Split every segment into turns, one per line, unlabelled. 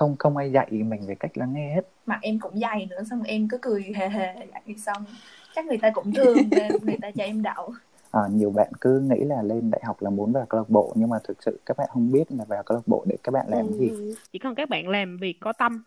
không không ai dạy mình về cách lắng nghe hết.
Mặt em cũng dày nữa xong em cứ cười hề hề dạy xong. Chắc người ta cũng thương nên người ta cho em đậu.
À, nhiều bạn cứ nghĩ là lên đại học là muốn vào câu lạc bộ nhưng mà thực sự các bạn không biết là vào câu lạc bộ để các bạn làm ừ. gì
chỉ cần các bạn làm việc có tâm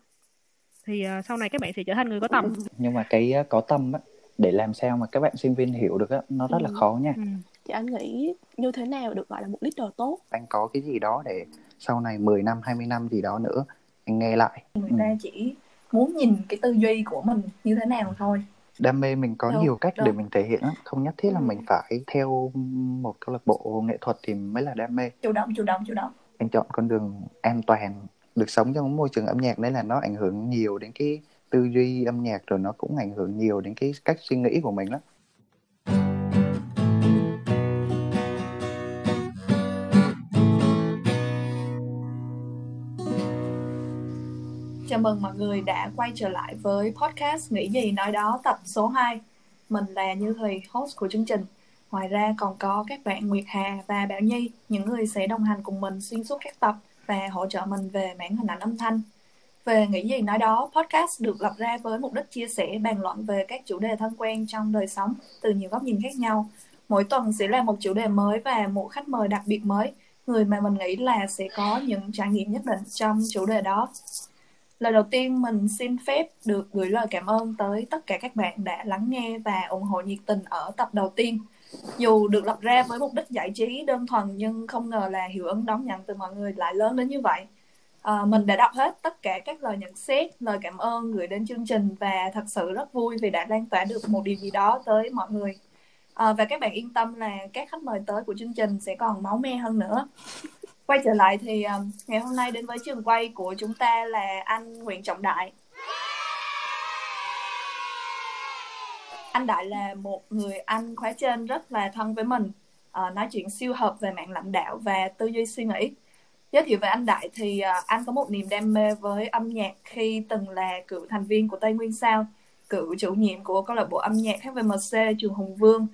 thì uh, sau này các bạn sẽ trở thành người có tâm.
Nhưng mà cái uh, có tâm á để làm sao mà các bạn sinh viên hiểu được á nó rất ừ. là khó nha. Ừ.
thì anh nghĩ như thế nào được gọi là một leader tốt?
Anh có cái gì đó để sau này 10 năm 20 năm gì đó nữa anh nghe lại
người ta ừ. chỉ muốn nhìn cái tư duy của mình như thế nào thôi
đam mê mình có đúng, nhiều cách đúng. để mình thể hiện không nhất thiết là ừ. mình phải theo một câu lạc bộ nghệ thuật thì mới là đam mê
chủ động chủ động chủ động
anh chọn con đường an toàn được sống trong môi trường âm nhạc đấy là nó ảnh hưởng nhiều đến cái tư duy âm nhạc rồi nó cũng ảnh hưởng nhiều đến cái cách suy nghĩ của mình lắm
Chào mừng mọi người đã quay trở lại với podcast Nghĩ gì nói đó tập số 2 Mình là Như Thùy, host của chương trình Ngoài ra còn có các bạn Nguyệt Hà và Bảo Nhi Những người sẽ đồng hành cùng mình xuyên suốt các tập Và hỗ trợ mình về mảng hình ảnh âm thanh về Nghĩ gì nói đó, podcast được lập ra với mục đích chia sẻ, bàn luận về các chủ đề thân quen trong đời sống từ nhiều góc nhìn khác nhau. Mỗi tuần sẽ là một chủ đề mới và một khách mời đặc biệt mới, người mà mình nghĩ là sẽ có những trải nghiệm nhất định trong chủ đề đó. Lời đầu tiên mình xin phép được gửi lời cảm ơn tới tất cả các bạn đã lắng nghe và ủng hộ nhiệt tình ở tập đầu tiên. Dù được lập ra với mục đích giải trí đơn thuần nhưng không ngờ là hiệu ứng đón nhận từ mọi người lại lớn đến như vậy. À, mình đã đọc hết tất cả các lời nhận xét, lời cảm ơn gửi đến chương trình và thật sự rất vui vì đã lan tỏa được một điều gì đó tới mọi người. À, và các bạn yên tâm là các khách mời tới của chương trình sẽ còn máu me hơn nữa quay trở lại thì um, ngày hôm nay đến với trường quay của chúng ta là anh Nguyễn Trọng Đại. Anh Đại là một người anh khóa trên rất là thân với mình uh, nói chuyện siêu hợp về mạng lãnh đạo và tư duy suy nghĩ. Giới thiệu về anh Đại thì uh, anh có một niềm đam mê với âm nhạc khi từng là cựu thành viên của Tây Nguyên Sao cựu chủ nhiệm của câu lạc bộ âm nhạc HVMC trường Hùng Vương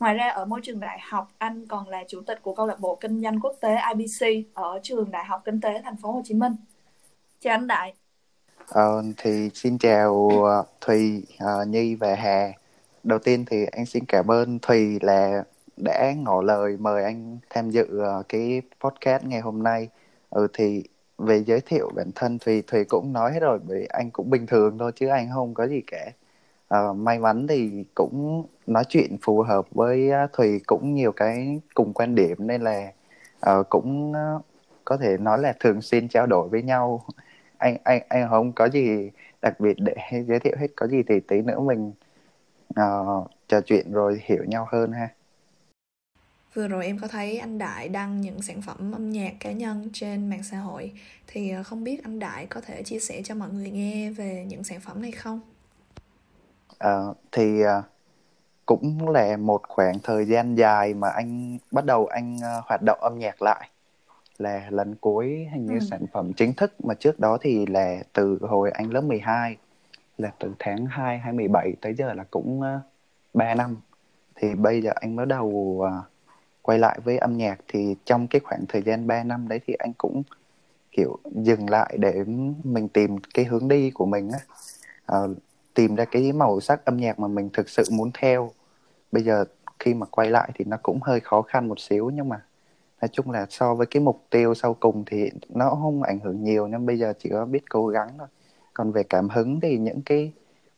Ngoài ra ở môi trường đại học, anh còn là chủ tịch của câu lạc bộ kinh doanh quốc tế IBC ở trường Đại học Kinh tế Thành phố Hồ Chí Minh. Chào anh Đại.
Ờ, thì xin chào ờ, Thùy, uh, Nhi và Hà. Đầu tiên thì anh xin cảm ơn Thùy là đã ngỏ lời mời anh tham dự uh, cái podcast ngày hôm nay. Ừ thì về giới thiệu bản thân thì Thùy cũng nói hết rồi bởi anh cũng bình thường thôi chứ anh không có gì cả uh, may mắn thì cũng nói chuyện phù hợp với uh, thùy cũng nhiều cái cùng quan điểm nên là uh, cũng uh, có thể nói là thường xuyên trao đổi với nhau. Anh anh anh không có gì đặc biệt để giới thiệu hết có gì thì tí nữa mình uh, trò chuyện rồi hiểu nhau hơn ha.
Vừa rồi em có thấy anh Đại đăng những sản phẩm âm nhạc cá nhân trên mạng xã hội. Thì không biết anh Đại có thể chia sẻ cho mọi người nghe về những sản phẩm này không?
Uh, thì uh, cũng là một khoảng thời gian dài mà anh bắt đầu anh uh, hoạt động âm nhạc lại. Là lần cuối hình như ừ. sản phẩm chính thức mà trước đó thì là từ hồi anh lớp 12 là từ tháng 2 2017 tới giờ là cũng uh, 3 năm. Thì bây giờ anh mới đầu uh, quay lại với âm nhạc. Thì trong cái khoảng thời gian 3 năm đấy thì anh cũng kiểu dừng lại để mình tìm cái hướng đi của mình á. Uh, tìm ra cái màu sắc âm nhạc mà mình thực sự muốn theo. Bây giờ khi mà quay lại thì nó cũng hơi khó khăn một xíu, nhưng mà nói chung là so với cái mục tiêu sau cùng thì nó không ảnh hưởng nhiều, nhưng bây giờ chỉ có biết cố gắng thôi. Còn về cảm hứng thì những cái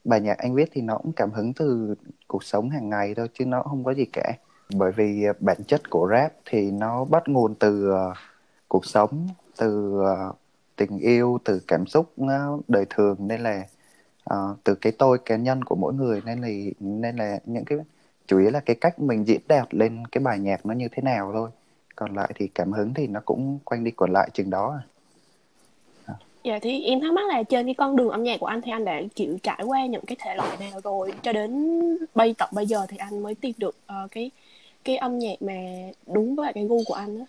bài nhạc anh viết thì nó cũng cảm hứng từ cuộc sống hàng ngày thôi, chứ nó không có gì cả. Bởi vì à, bản chất của rap thì nó bắt nguồn từ à, cuộc sống, từ à, tình yêu, từ cảm xúc đời thường. Nên là uh, từ cái tôi cá nhân của mỗi người nên là nên là những cái chủ yếu là cái cách mình diễn đạt lên cái bài nhạc nó như thế nào thôi còn lại thì cảm hứng thì nó cũng quanh đi quẩn lại chừng đó
à. Dạ thì em thắc mắc là trên cái con đường âm nhạc của anh thì anh đã chịu trải qua những cái thể loại nào rồi cho đến bây tận bây giờ thì anh mới tìm được uh, cái cái âm nhạc mà đúng với cái gu của anh đó.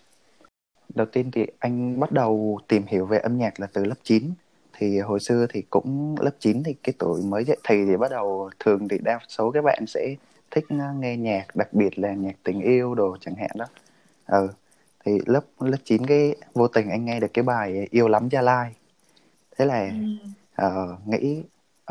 Đầu tiên thì anh bắt đầu tìm hiểu về âm nhạc là từ lớp 9 thì hồi xưa thì cũng lớp 9 thì cái tuổi mới dậy thì thì bắt đầu thường thì đa số các bạn sẽ thích nghe nhạc đặc biệt là nhạc tình yêu đồ chẳng hạn đó. Ừ thì lớp lớp 9 cái vô tình anh nghe được cái bài yêu lắm gia lai. Thế là uh, nghĩ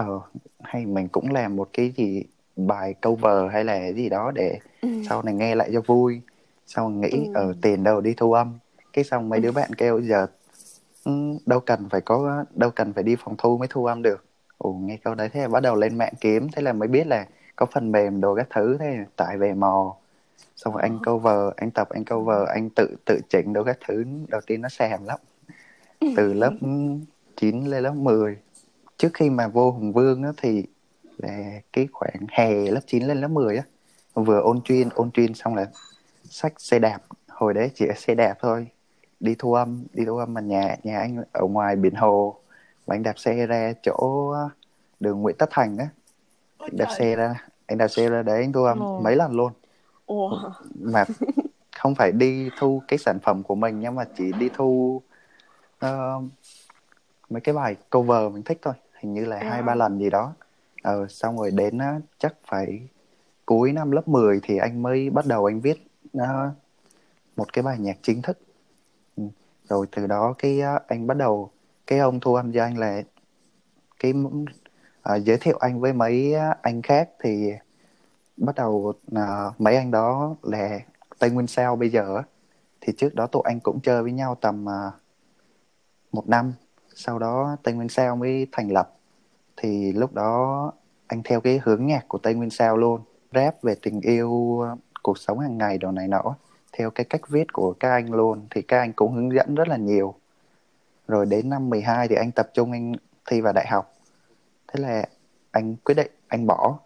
uh, hay mình cũng làm một cái gì bài cover hay là gì đó để ừ. sau này nghe lại cho vui. Xong nghĩ ở ừ. uh, tiền đâu đi thu âm. Cái xong mấy đứa bạn kêu giờ đâu cần phải có đâu cần phải đi phòng thu mới thu âm được. Ồ nghe câu đấy thế là bắt đầu lên mạng kiếm thế là mới biết là có phần mềm đồ các thứ thế tải về mò. Xong rồi anh ờ. cover anh tập anh cover anh tự tự chỉnh đồ các thứ đầu tiên nó xàm lắm. Từ lớp 9 lên lớp 10 trước khi mà vô Hùng Vương á, thì là cái khoảng hè lớp 9 lên lớp 10 á vừa ôn chuyên ôn chuyên xong là sách xe đạp. Hồi đấy chỉ là xe đạp thôi đi thu âm đi thu âm mà nhà nhà anh ở ngoài biển hồ. Và anh đạp xe ra chỗ đường Nguyễn Tất Thành á. Đạp xe ra anh đạp xe ra đấy anh thu âm Ồ. mấy lần luôn. Ồ. mà không phải đi thu cái sản phẩm của mình nhưng mà chỉ đi thu uh, mấy cái bài cover mình thích thôi. Hình như là hai ba lần gì đó. Ờ xong rồi đến uh, chắc phải cuối năm lớp 10 thì anh mới bắt đầu anh viết uh, một cái bài nhạc chính thức rồi từ đó cái uh, anh bắt đầu cái ông thu âm cho anh là cái uh, giới thiệu anh với mấy anh khác thì bắt đầu uh, mấy anh đó là Tây Nguyên Sao bây giờ thì trước đó tụi anh cũng chơi với nhau tầm uh, một năm. Sau đó Tây Nguyên Sao mới thành lập. Thì lúc đó anh theo cái hướng nhạc của Tây Nguyên Sao luôn. Rap về tình yêu cuộc sống hàng ngày đồ này nọ theo cái cách viết của các anh luôn thì các anh cũng hướng dẫn rất là nhiều. Rồi đến năm 12 thì anh tập trung anh thi vào đại học. Thế là anh quyết định anh bỏ.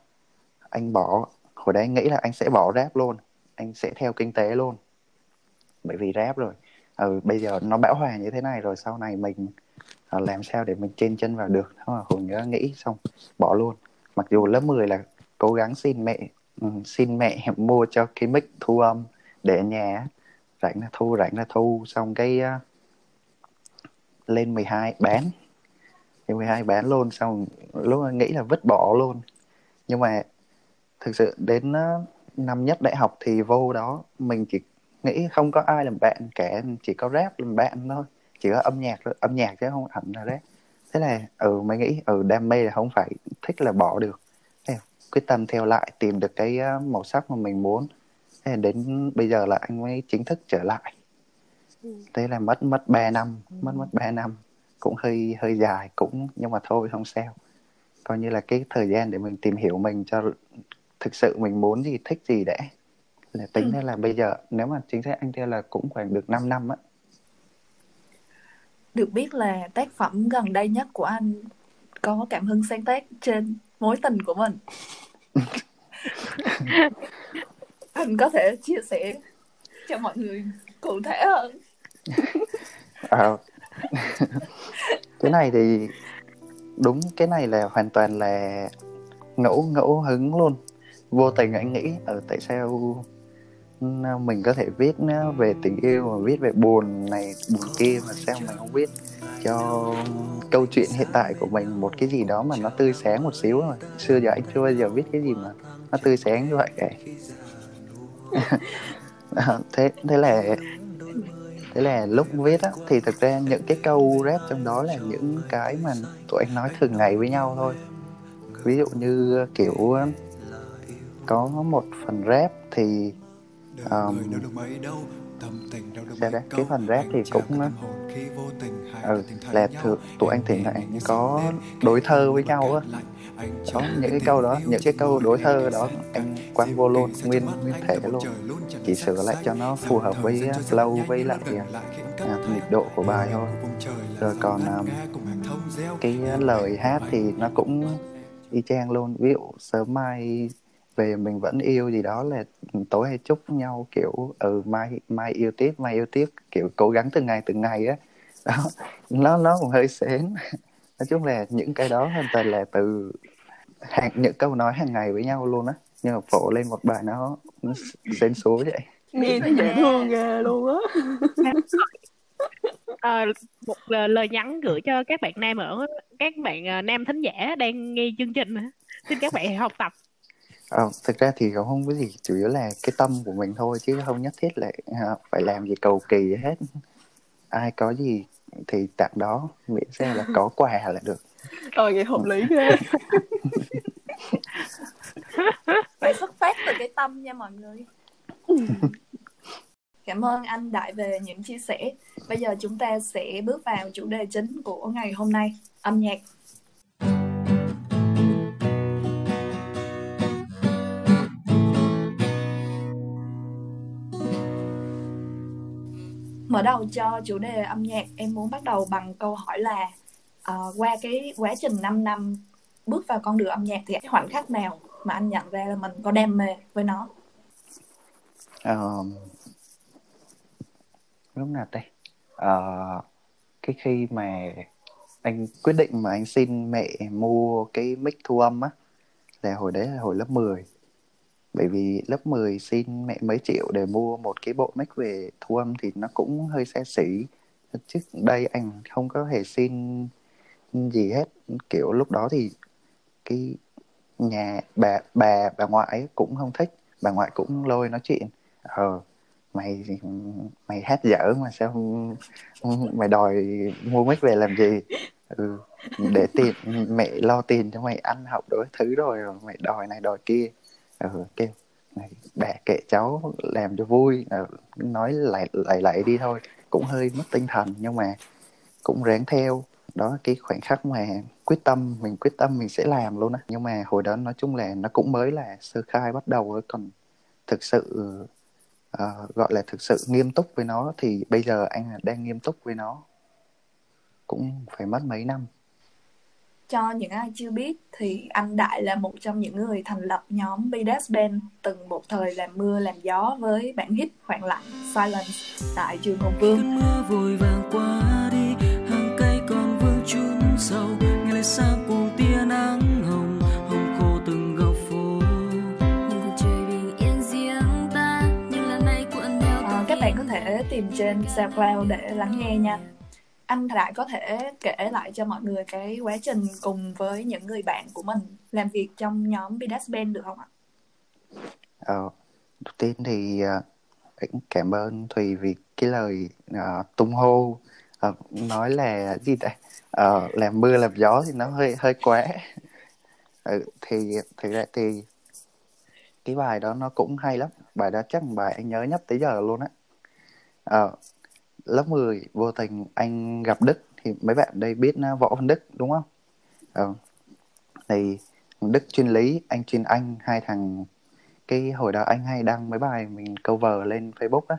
Anh bỏ hồi đấy anh nghĩ là anh sẽ bỏ rap luôn. Anh sẽ theo kinh tế luôn. Bởi vì rap rồi. Ừ, bây giờ nó bão hòa như thế này rồi sau này mình à, làm sao để mình trên chân vào được? Thôi hồi nhớ nghĩ xong bỏ luôn. Mặc dù lớp 10 là cố gắng xin mẹ ừ, xin mẹ mua cho cái mic thu âm để ở nhà rảnh là thu rảnh là thu xong cái uh, lên 12 bán. Lên 12 bán luôn xong lúc nghĩ là vứt bỏ luôn. Nhưng mà thực sự đến uh, năm nhất đại học thì vô đó mình chỉ nghĩ không có ai làm bạn cả chỉ có rap làm bạn thôi. Chỉ có âm nhạc âm nhạc chứ không hẳn là rap. Thế là ừ mới nghĩ ừ đam mê là không phải thích là bỏ được. Quyết tâm theo lại tìm được cái màu sắc mà mình muốn thế đến bây giờ là anh mới chính thức trở lại ừ. thế là mất mất 3 năm ừ. mất mất 3 năm cũng hơi hơi dài cũng nhưng mà thôi không sao coi như là cái thời gian để mình tìm hiểu mình cho thực sự mình muốn gì thích gì để là tính ừ. là bây giờ nếu mà chính xác anh theo là cũng khoảng được 5 năm á
được biết là tác phẩm gần đây nhất của anh có cảm hứng sáng tác trên mối tình của mình anh có thể chia sẻ cho mọi người cụ thể hơn.
À, cái này thì đúng cái này là hoàn toàn là ngẫu ngẫu hứng luôn. Vô tình anh nghĩ ở tại sao mình có thể viết về tình yêu và viết về buồn này buồn kia mà sao mình không viết cho câu chuyện hiện tại của mình một cái gì đó mà nó tươi sáng một xíu rồi xưa giờ anh chưa bao giờ viết cái gì mà nó tươi sáng như vậy cả. thế thế là thế là lúc viết á thì thực ra những cái câu rap trong đó là những cái mà tụi anh nói thường ngày với nhau thôi. Ví dụ như kiểu có một phần rap thì um, sao đó cái phần rap thì cũng ừ, là thử, tụi anh thỉnh thoảng có đối thơ với nhau á đó những cái câu đó những cái câu đối thơ đó anh quăng vô luôn nguyên nguyên thể luôn. chỉ sửa lại cho nó phù hợp với flow với lại à, nhịp độ của bài thôi. rồi còn um, cái lời hát thì nó cũng y chang luôn. Ví dụ sớm mai về mình vẫn yêu gì đó là tối hay chúc nhau kiểu ừ mai mai yêu tiếp mai yêu tiếp kiểu cố gắng từng ngày từng ngày á. Đó nó nó cũng hơi xén nói chung là những cái đó hoàn toàn là từ hàng những câu nói hàng ngày với nhau luôn á. Nhưng mà phổ lên một bài nó, nó xén số vậy.
Nghe thấy dễ thương ghê luôn á.
À, một lời nhắn gửi cho các bạn nam ở các bạn uh, nam thính giả đang nghe chương trình xin các bạn học tập.
À, thực ra thì cũng không có gì chủ yếu là cái tâm của mình thôi chứ không nhất thiết là phải làm gì cầu kỳ hết. Ai có gì thì tặng đó miễn sao là có quà là được.
Ờ nghe hợp lý ghê.
Phải xuất phát từ cái tâm nha mọi người. Cảm ơn anh đại về những chia sẻ. Bây giờ chúng ta sẽ bước vào chủ đề chính của ngày hôm nay âm nhạc mở đầu cho chủ đề âm nhạc em muốn bắt đầu bằng câu hỏi là uh, qua cái quá trình 5 năm bước vào con đường âm nhạc thì cái khoảnh khắc nào mà anh nhận ra là mình có đam mê với nó?
Uh, lúc nào đây uh, ờ, cái khi mà anh quyết định mà anh xin mẹ mua cái mic thu âm á là hồi đấy là hồi lớp 10 bởi vì lớp 10 xin mẹ mấy triệu để mua một cái bộ mic về thu âm thì nó cũng hơi xa xỉ. Trước đây anh không có hề xin gì hết. Kiểu lúc đó thì cái nhà bà bà bà ngoại cũng không thích. Bà ngoại cũng lôi nói chuyện. Ờ mày mày hát dở mà sao mày đòi mua mic về làm gì? Ừ để tiền, mẹ lo tiền cho mày ăn học đối thứ rồi rồi, mày đòi này đòi kia. Ờ, ừ kêu này bà kệ cháu làm cho vui. Ờ, nói lại lại lại đi thôi. Cũng hơi mất tinh thần nhưng mà cũng ráng theo. Đó cái khoảnh khắc mà quyết tâm mình quyết tâm mình sẽ làm luôn á. Nhưng mà hồi đó nói chung là nó cũng mới là sơ khai bắt đầu thôi còn thực sự uh, gọi là thực sự nghiêm túc với nó thì bây giờ anh đang nghiêm túc với nó cũng phải mất mấy năm
cho những ai chưa biết thì anh Đại là một trong những người thành lập nhóm BDS Band. Từng một thời làm mưa làm gió với bản hit Khoảng lặng Silence tại trường Hùng Vương. Cơn mưa vội vàng qua đi, hàng cây còn vương chun sâu, ngày lại sang cùng tia nắng hồng, hồng khô từng góc phố. Nhưng cuộc trời bình yên riêng ta, nhưng lần này cuộn theo à, Các bạn có thể tìm trên SoundCloud để lắng nghe nha anh lại có thể kể lại cho mọi người cái quá trình cùng với những người bạn của mình làm việc trong nhóm Bidas Band được không ạ?
Ờ, đầu tiên thì uh, cảm ơn Thùy vì cái lời uh, tung hô. Uh, nói là gì đây uh, làm mưa làm gió thì nó hơi hơi quá. Ừ, thì thực ra thì cái bài đó nó cũng hay lắm. Bài đó chắc bài anh nhớ nhất tới giờ luôn á. Uh, lớp 10 vô tình anh gặp Đức thì mấy bạn đây biết à, Võ Văn Đức đúng không? Ừ. Thì Đức chuyên lý, anh chuyên Anh, hai thằng cái hồi đó anh hay đăng mấy bài mình cover lên Facebook á.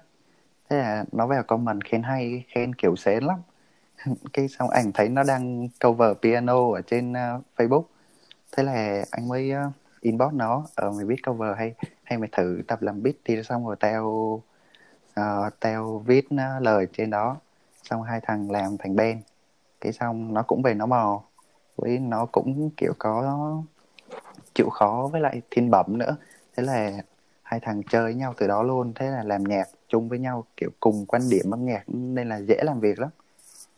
Thế là nó vào comment khen hay, khen kiểu xén lắm. cái xong ảnh thấy nó đang cover piano ở trên uh, Facebook. Thế là anh mới uh, inbox nó, ờ mày biết cover hay hay mày thử tập làm beat thì xong rồi tao uh, tao viết uh, lời trên đó xong hai thằng làm thành band cái xong nó cũng về nó mò. Với nó cũng kiểu có chịu khó với lại thiên bẩm nữa. Thế là hai thằng chơi với nhau từ đó luôn. Thế là làm nhạc chung với nhau kiểu cùng quan điểm âm nhạc nên là dễ làm việc lắm.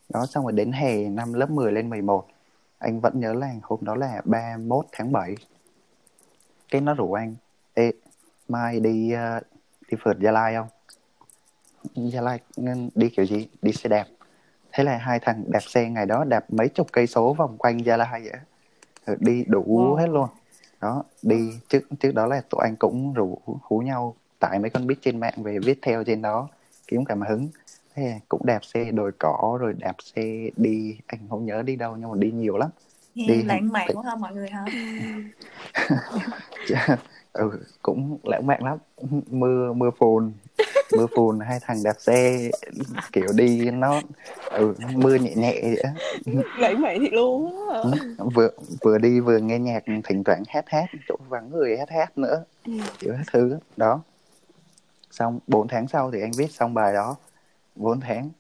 Đó xong rồi đến hè năm lớp 10 lên 11 anh vẫn nhớ là hôm đó là 31 tháng 7 cái nó rủ anh ê mai đi uh, đi phượt gia lai không? Gia Lai đi kiểu gì? Đi xe đạp. Thế là hai thằng đạp xe ngày đó đạp mấy chục cây số vòng quanh Gia Lai vậy rồi đi đủ wow. hết luôn. Đó đi trước trước đó là tụi anh cũng rủ hú nhau tải mấy con biết trên mạng về viết theo trên đó kiếm cảm hứng. Thế cũng đạp xe đồi cỏ rồi đạp xe đi anh không nhớ đi đâu nhưng mà đi nhiều lắm.
Nghe đi lãng mạn quá ha mọi người hả?
Ừ, cũng lãng mạn lắm. Mưa mưa phùn mưa phùn hai thằng đạp xe kiểu đi nó ừ, mưa nhẹ nhẹ vậy á.
Lãng mạn thiệt luôn
ừ, vừa vừa đi vừa nghe nhạc thỉnh thoảng hát hát chỗ vắng người hát hát nữa. Ừ. kiểu hát thứ đó. Xong 4 tháng sau thì anh viết xong bài đó. 4 tháng.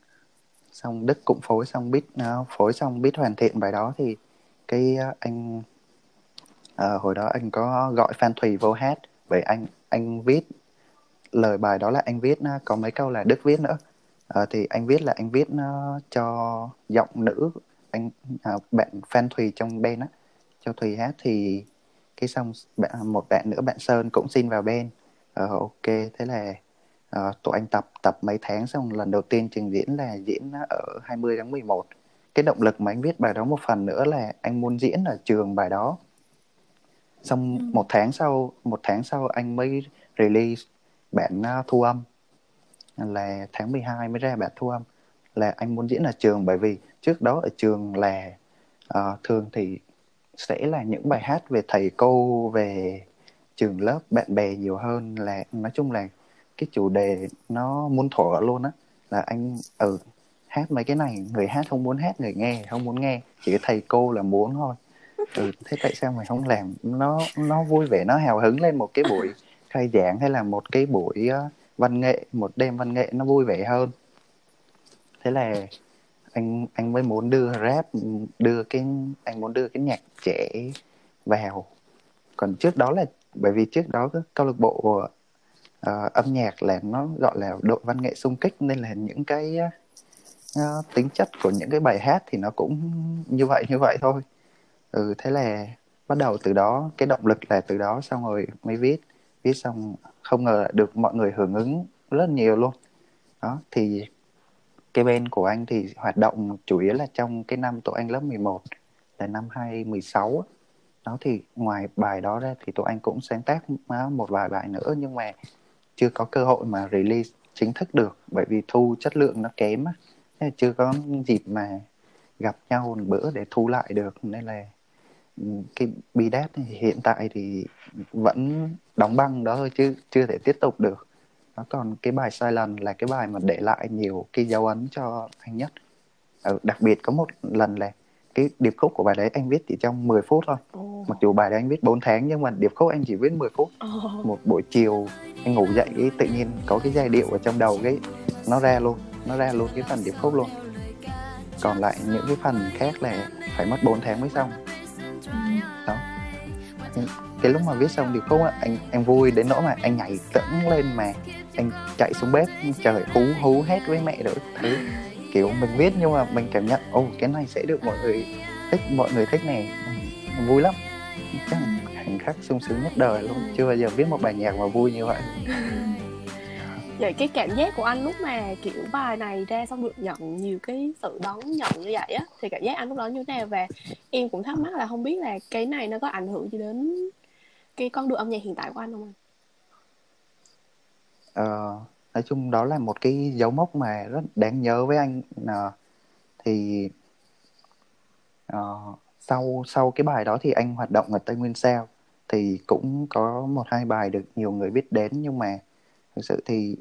Xong Đức cũng phối xong beat uh, phối xong beat hoàn thiện bài đó thì cái uh, anh uh, hồi đó anh có gọi Phan Thùy vô hát. Vậy anh anh viết lời bài đó là anh viết có mấy câu là Đức viết nữa. À, thì anh viết là anh viết cho giọng nữ anh à, bạn Phan Thùy trong bên á cho Thùy hát. Thì cái xong một bạn nữa bạn Sơn cũng xin vào bên ờ, ok thế là uh, tụi anh tập tập mấy tháng xong lần đầu tiên trình diễn là diễn ở 20 tháng 11 cái động lực mà anh viết bài đó một phần nữa là anh muốn diễn ở trường bài đó. Xong ừ. một tháng sau một tháng sau anh mới release bản à, thu âm. Là tháng 12 mới ra bản thu âm. Là anh muốn diễn ở trường bởi vì trước đó ở trường là uh, thường thì sẽ là những bài hát về thầy cô về trường lớp bạn bè nhiều hơn. Là nói chung là cái chủ đề nó muốn thổ luôn á. Là anh ừ hát mấy cái này người hát không muốn hát người nghe không muốn nghe. Chỉ thầy cô là muốn thôi. Ừ thế tại sao mày không làm? Nó nó vui vẻ nó hào hứng lên một cái buổi khai giảng hay là một cái buổi ờ, văn nghệ một đêm văn nghệ nó vui vẻ hơn. Thế là anh anh mới muốn đưa rap đưa cái anh muốn đưa cái nhạc trẻ vào. Còn trước đó là bởi vì trước đó câu lạc bộ uh, âm nhạc là nó gọi là đội văn nghệ xung kích nên là những cái uh, tính chất của những cái bài hát thì nó cũng như vậy như vậy thôi. Ừ thế là bắt đầu từ đó cái động lực là từ đó xong rồi mới viết viết xong không ngờ được mọi người hưởng ứng rất nhiều luôn. Đó, thì cái bên của anh thì hoạt động chủ yếu là trong cái năm tụi anh lớp 11 là năm 2016 đó, thì ngoài bài đó ra thì tụi anh cũng sáng tác một vài bài nữa, nhưng mà chưa có cơ hội mà release chính thức được, bởi vì thu chất lượng nó kém á. Chưa có dịp mà gặp nhau một bữa để thu lại được, nên là cái bidat hiện tại thì vẫn đóng băng đó thôi chứ chưa thể tiếp tục được. Nó còn cái bài sai lần là cái bài mà để lại nhiều cái dấu ấn cho anh nhất. Ừ, đặc biệt có một lần là cái điệp khúc của bài đấy anh viết chỉ trong 10 phút thôi. Oh. mặc dù bài đấy anh viết 4 tháng nhưng mà điệp khúc anh chỉ viết 10 phút. Oh. một buổi chiều anh ngủ dậy cái tự nhiên có cái giai điệu ở trong đầu cái nó ra luôn nó ra luôn cái phần điệp khúc luôn. Còn lại những cái phần khác là phải mất 4 tháng mới xong Ừ, cái lúc mà viết xong điệp khúc á, anh anh vui đến nỗi mà anh nhảy tẫng lên mà anh chạy xuống bếp, trời, hú hú hết với mẹ rồi thứ. Kiểu mình viết nhưng mà mình cảm nhận, ồ, cái này sẽ được mọi người thích, mọi người thích này ừ, vui lắm. Chắc khoảnh khắc sung sướng nhất đời luôn, chưa bao giờ viết một bài nhạc mà vui như vậy.
Ừ vậy cái cảm giác của anh lúc mà kiểu bài này ra xong được nhận nhiều cái sự đón nhận như vậy á thì cảm giác anh lúc đó như thế nào và em cũng thắc mắc là không biết là cái này nó có ảnh hưởng gì đến cái con đường âm nhạc hiện tại của anh không anh?
Ờ, nói chung đó là một cái dấu mốc mà rất đáng nhớ với anh à, thì à, sau sau cái bài đó thì anh hoạt động ở Tây Nguyên Sao thì cũng có một hai bài được nhiều người biết đến nhưng mà thực sự thì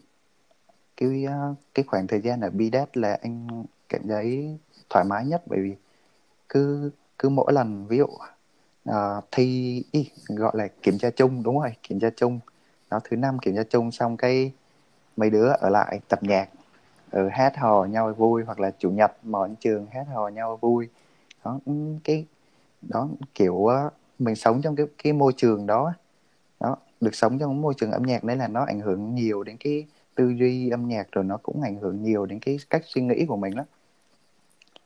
cái ờ, cái khoảng thời gian ở Bidet là anh cảm thấy thoải mái nhất bởi vì cứ cứ mỗi lần ví dụ uh, thi ý, gọi là kiểm tra chung đúng rồi kiểm tra chung. Đó thứ năm kiểm tra chung xong cái mấy đứa ở lại tập nhạc ừ, hát hò nhau vui hoặc là chủ nhật mở trường hát hò nhau vui. Đó ừ, cái đó kiểu uh, mình sống trong cái cái môi trường đó đó được sống trong môi trường âm nhạc đấy là nó ảnh hưởng nhiều đến cái tư duy âm nhạc rồi nó cũng ảnh hưởng nhiều đến cái cách suy nghĩ của mình đó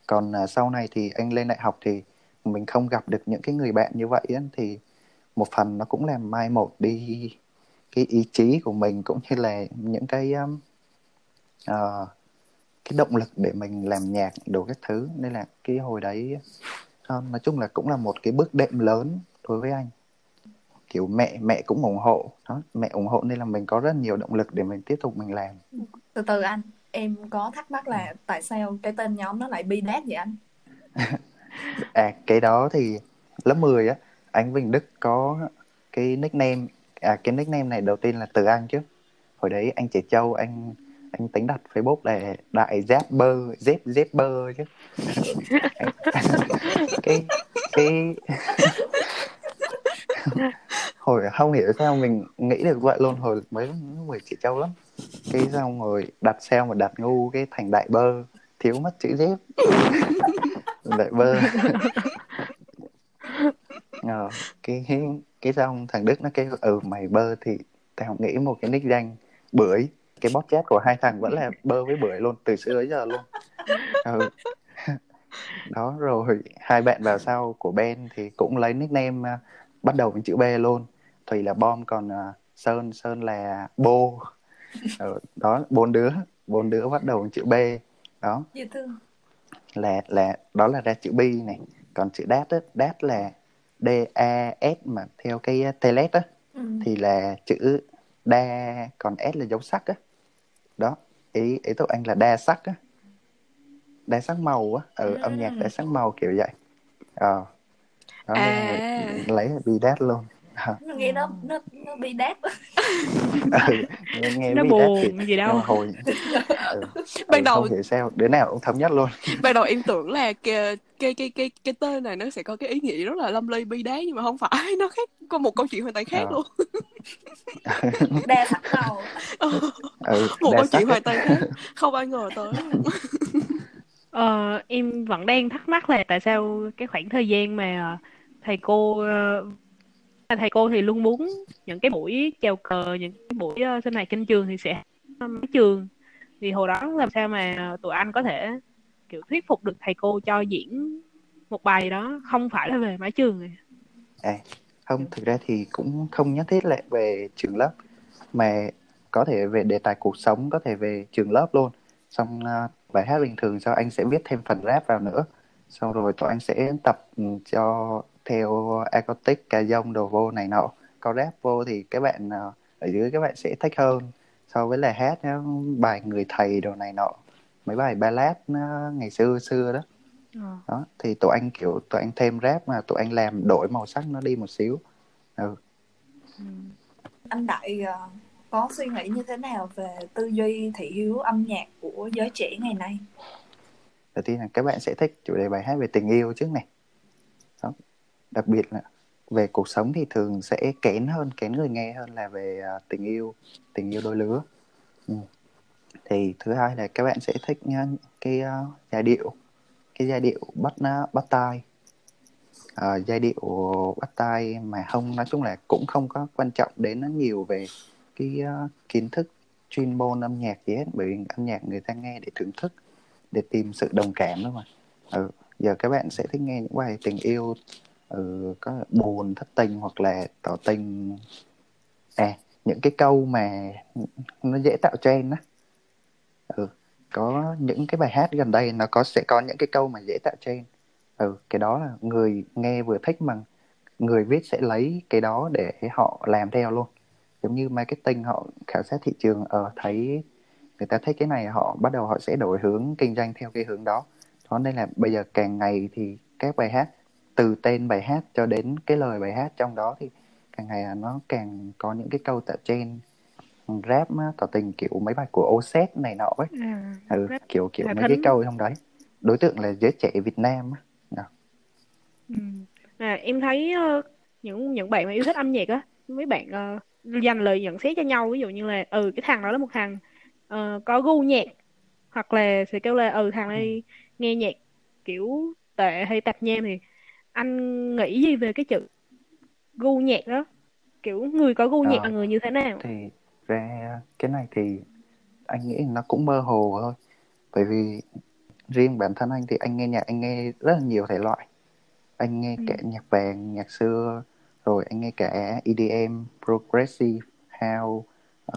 còn uh, sau này thì anh lên đại học thì mình không gặp được những cái người bạn như vậy ấy, thì một phần nó cũng làm mai một đi cái ý chí của mình cũng như là những cái um, uh, cái động lực để mình làm nhạc đủ các thứ. Nên là cái hồi đấy uh, nói chung là cũng là một cái bước đệm lớn đối với anh kiểu mẹ mẹ cũng ủng hộ. Đó mẹ ủng hộ nên là mình có rất nhiều động lực để mình tiếp tục mình làm.
Từ từ anh em có thắc mắc là tại sao cái tên nhóm nó lại bi vậy anh?
À cái đó thì lớp 10 á anh Vinh Đức có cái nickname à cái nickname này đầu tiên là từ anh chứ. Hồi đấy anh trẻ Châu anh anh tính đặt Facebook là đại Zapper Zep Zapper chứ. Cái cái hồi không hiểu sao mình nghĩ được vậy luôn. Hồi mấy người trẻ Châu lắm. Cái xong rồi đặt sao mà đặt ngu cái thành đại bơ. Thiếu mất chữ dép đại bơ. Ờ, cái cái xong thằng đức nó kêu ừ mày bơ thì tao nghĩ một cái nick danh bưởi. Cái bot chat của hai thằng vẫn là bơ với bưởi luôn từ xưa tới giờ luôn. Ừ. đó rồi hai bạn vào sau của Ben thì cũng lấy nickname uh, bắt đầu với chữ B luôn Thùy là bom còn uh, Sơn Sơn là bô. Ừ, đó bốn đứa bốn đứa bắt đầu chữ B đó.
Dễ thương.
Là là đó là ra chữ B này. Còn chữ đát á đát là D A S mà theo cái telet á.
Ừ.
thì là chữ đa còn S là dấu sắc á. Đó ý ý tụi anh là đa sắc á. Đa sắc màu á. Ừ, âm nhạc đa sắc màu kiểu vậy. Ờ. Đó
À.
lấy bị đát luôn Ờ,
nó nghe nó nó nó bị đát
ừ, nghe, nghe
nó
bị đát thì
buồn gì đâu.
hồi ừ,
Ban
ừ,
đầu-
không hiểu sao đứa nào cũng thống nhất luôn.
Ban đầu em tưởng là cái cái cái cái cái tên này nó sẽ có cái ý nghĩa rất là lâm ly bi đát nhưng mà không phải nó khác có một câu chuyện hoàn toàn khác
Ờ.
luôn.
Đa sắc màu.
Ừ,
một câu chuyện hoàn toàn khác không ai ngờ tới.
Ờ, em vẫn đang thắc mắc là tại sao cái khoảng thời gian mà ờ, thầy cô ờ, thầy cô thì luôn muốn những cái buổi chào cờ những cái buổi ờ, sinh hoạt trên trường thì sẽ mấy mái trường thì hồi đó làm sao mà tụi anh có thể kiểu thuyết phục được thầy cô cho diễn một bài đó không phải là về mái trường này.
À, không, thực ra thì cũng không nhất thiết là về trường lớp mà có thể về đề tài cuộc sống, có thể về trường lớp luôn. Xong uh, bài hát bình thường sau anh sẽ viết thêm phần rap vào nữa. Xong rồi tụi anh sẽ tập ừ, cho theo acoustic, ca dông đồ vô này nọ. Có rap vô thì các bạn à, ở dưới các bạn sẽ thích hơn so với là hát á, bài người thầy đồ này nọ. Mấy bài ballad nó ngày xưa xưa đó
Ờ.
đó thì tụi anh kiểu tụi anh thêm rap mà tụi anh làm đổi màu sắc nó đi một xíu ừ.
Ừ.
anh đại ờ, có suy nghĩ như thế nào về tư duy thị hiếu âm nhạc của giới trẻ ngày nay
đầu tiên là các bạn sẽ thích chủ đề bài hát về tình yêu trước này đặc biệt là về cuộc sống thì thường sẽ kén hơn kén người nghe hơn là về uh, tình yêu tình yêu đôi lứa ừ. thì thứ hai là các bạn sẽ thích nha, cái uh, giai điệu cái giai điệu bắt bắt tai uh, giai điệu bắt tai mà không nói chung là cũng không có quan trọng đến nó nhiều về cái uh, kiến thức chuyên môn âm nhạc gì hết bởi vì âm nhạc người ta nghe để thưởng thức để tìm sự đồng cảm thôi mà ừ. giờ các bạn sẽ thích nghe những bài tình yêu ừ, có buồn thất tình hoặc là tỏ tình. À những cái câu mà nó dễ tạo trend á. Ừ. có những cái bài hát gần đây nó có sẽ có những cái câu mà dễ tạo trend. Ừ cái đó là người nghe vừa thích mà người viết sẽ lấy cái đó để họ làm theo luôn. Giống như marketing họ khảo sát thị trường ở thấy người ta thích cái này họ bắt đầu họ sẽ đổi hướng kinh doanh theo cái hướng đó. Đó nên là bây giờ càng ngày thì các bài hát từ tên bài hát cho đến cái lời bài hát trong đó thì càng ngày là nó càng có những cái câu tạo trên rap á, tỏ tình kiểu mấy bài của Oset này nọ ấy
À,
ừ,
rap
kiểu kiểu mấy cái
Thính.
câu trong đấy đối tượng là giới trẻ Việt Nam á Đó.
Ừ. À, em thấy ờ, những những bạn mà yêu thích âm nhạc á mấy bạn ờ, dành lời nhận xét cho nhau ví dụ như là ừ cái thằng đó là một thằng ờ, có gu nhạc hoặc là sẽ kêu là ừ thằng này nghe nhạc kiểu tệ hay tạp nham thì anh nghĩ gì về cái chữ gu nhạc đó? Kiểu người có gu nhạc
Ờ.
là người như thế nào?
thì ra cái này thì anh nghĩ nó cũng mơ hồ thôi. Bởi vì riêng bản thân anh thì anh nghe nhạc anh nghe rất là nhiều thể loại. Anh nghe
Ừ.
cả nhạc vàng nhạc xưa rồi anh nghe cả EDM progressive house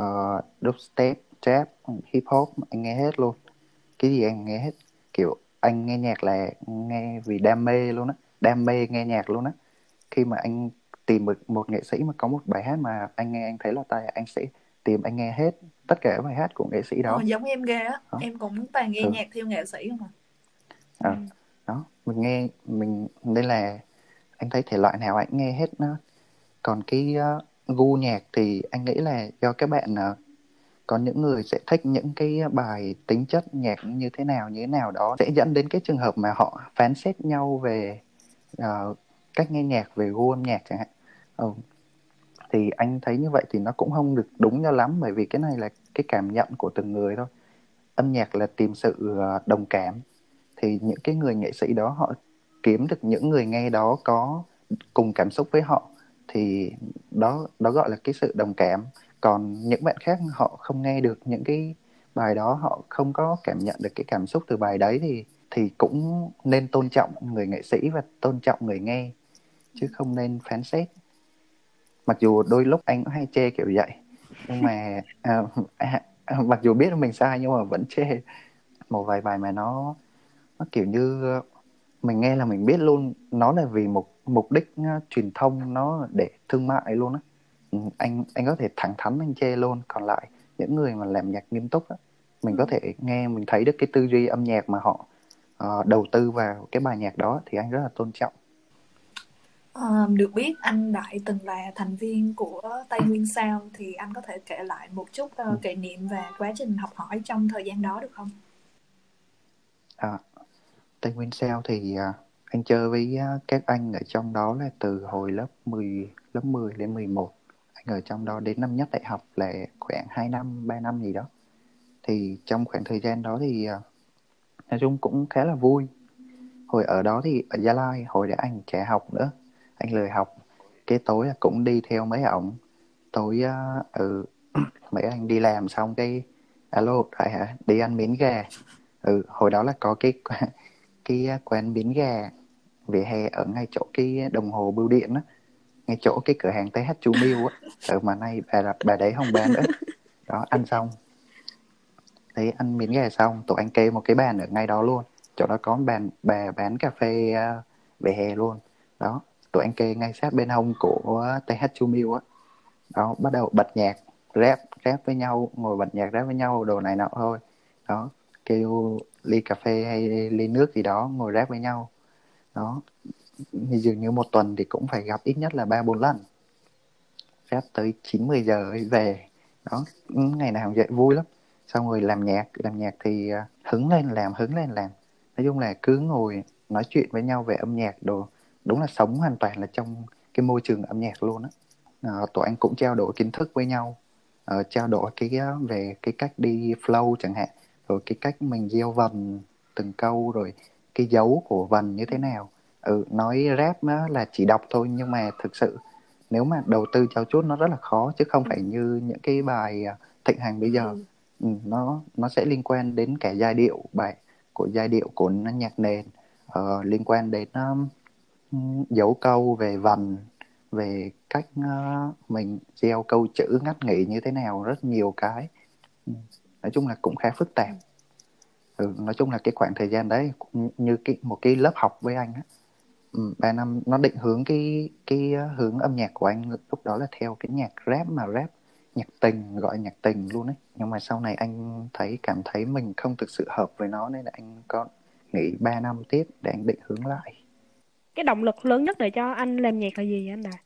uh, dubstep trap hip hop anh nghe hết luôn. Cái gì anh nghe hết? Kiểu anh nghe nhạc là nghe vì đam mê luôn á đam mê nghe nhạc luôn á. Khi mà anh tìm một, một nghệ sĩ mà có một bài hát mà anh nghe anh thấy là tai anh sẽ tìm anh nghe hết tất cả bài hát của nghệ sĩ đó.
Ờ, giống em ghê á. Em cũng toàn nghe
Ừ.
nhạc theo nghệ sĩ không à
Ừ.
đó mình nghe mình nên là anh thấy thể loại nào anh nghe hết nó. Còn cái uh, gu nhạc thì anh nghĩ là do các bạn uh, có những người sẽ thích những cái bài tính chất nhạc như thế nào như thế nào đó sẽ dẫn đến cái trường hợp mà họ phán xét nhau về uh, cách nghe nhạc về gu âm nhạc chẳng hạn. Ừ. thì anh thấy như vậy thì nó cũng không được đúng cho lắm bởi vì cái này là cái cảm nhận của từng người thôi. Âm nhạc là tìm sự uh, đồng cảm. Thì những cái người nghệ sĩ đó họ kiếm được những người nghe đó có cùng cảm xúc với họ thì đó đó gọi là cái sự đồng cảm. Còn những bạn khác họ không nghe được những cái bài đó họ không có cảm nhận được cái cảm xúc từ bài đấy thì thì cũng nên tôn trọng người nghệ sĩ và tôn trọng người nghe chứ không nên phán xét. Mặc dù đôi lúc anh cũng hay chê kiểu vậy nhưng mà à, à, à, mặc dù biết mình sai nhưng mà vẫn chê một vài bài mà nó nó kiểu như mình nghe là mình biết luôn. Nó là vì một mục đích uh, truyền thông nó để thương mại luôn á. Ừ, anh anh có thể thẳng thắn anh chê luôn. Còn lại những người mà làm nhạc nghiêm túc á mình có thể nghe mình thấy được cái tư duy âm nhạc mà họ uh, đầu tư vào cái bài nhạc đó thì anh rất là tôn trọng
À, được biết anh Đại từng là thành viên của Tây Nguyên Sao thì anh có thể kể lại một chút uh, kỷ niệm và quá trình học hỏi trong thời gian đó được không?
À, Tây Nguyên Sao thì uh, anh chơi với uh, các anh ở trong đó là từ hồi lớp 10, lớp 10 đến 11. Anh ở trong đó đến năm nhất đại học là khoảng 2 năm, 3 năm gì đó. Thì trong khoảng thời gian đó thì uh, nói chung cũng khá là vui. Hồi ở đó thì ở Gia Lai, hồi để anh trẻ học nữa anh lười học. Cái tối cũng đi theo mấy ổng. Tối uh, ừ mấy anh đi làm xong cái alo đại hả? Đi ăn miếng gà. Ừ hồi đó là có cái cái quán miếng gà vỉa hè ở ngay chỗ cái đồng hồ bưu điện á ngay chỗ cái cửa hàng TH Chu Miêu á. Ừ, mà nay bà bà đấy không bán nữa. Đó ăn xong thấy ăn miếng gà xong tụi anh kê một cái bàn ở ngay đó luôn. Chỗ đó có bàn bà bán cà phê uh, hè luôn. Đó tụi anh kê ngay sát bên hông của TH Chu á. Đó bắt đầu bật nhạc rap rap với nhau ngồi bật nhạc rap với nhau đồ này nọ thôi. Đó kêu ly cà phê hay ly nước gì đó ngồi rap với nhau. Đó dường như một tuần thì cũng phải gặp ít nhất là ba bốn lần. Rap tới chín mười giờ ấy về. Đó ngày nào vậy vui lắm xong rồi làm nhạc làm nhạc thì à, hứng lên làm hứng lên làm. Nói chung là cứ ngồi nói chuyện với nhau về âm nhạc đồ đúng là sống hoàn toàn là trong cái môi trường âm nhạc luôn á. À, tụi anh cũng trao đổi kiến thức với nhau à, trao đổi cái về cái cách đi flow chẳng hạn rồi cái cách mình gieo vần từng câu rồi cái dấu của vần như thế nào. Ừ nói rap nó là chỉ đọc thôi nhưng mà thực sự nếu mà đầu tư cho chút nó rất là khó chứ không phải như những cái bài à, thịnh hành bây giờ. Ừ. Ừ, nó nó sẽ liên quan đến cả giai điệu bài của giai điệu của nhạc nền. Uh, liên quan đến um, dấu câu về vần về cách uh, mình gieo câu chữ ngắt nghỉ như thế nào rất nhiều cái. Ừ, nói chung là cũng khá phức tạp. Ừ, nói chung là cái khoảng thời gian đấy cũng như cái một cái lớp học với anh á ừ, ba năm nó định hướng cái cái ờ, hướng âm nhạc của anh lúc đó là theo cái nhạc rap mà rap nhạc tình gọi nhạc tình luôn ấy. Nhưng mà sau này anh thấy cảm thấy mình không thực sự hợp với nó nên là anh có nghỉ 3 năm tiếp để anh định hướng lại.
Cái động lực lớn nhất để cho anh làm nhạc là gì anh Đạt?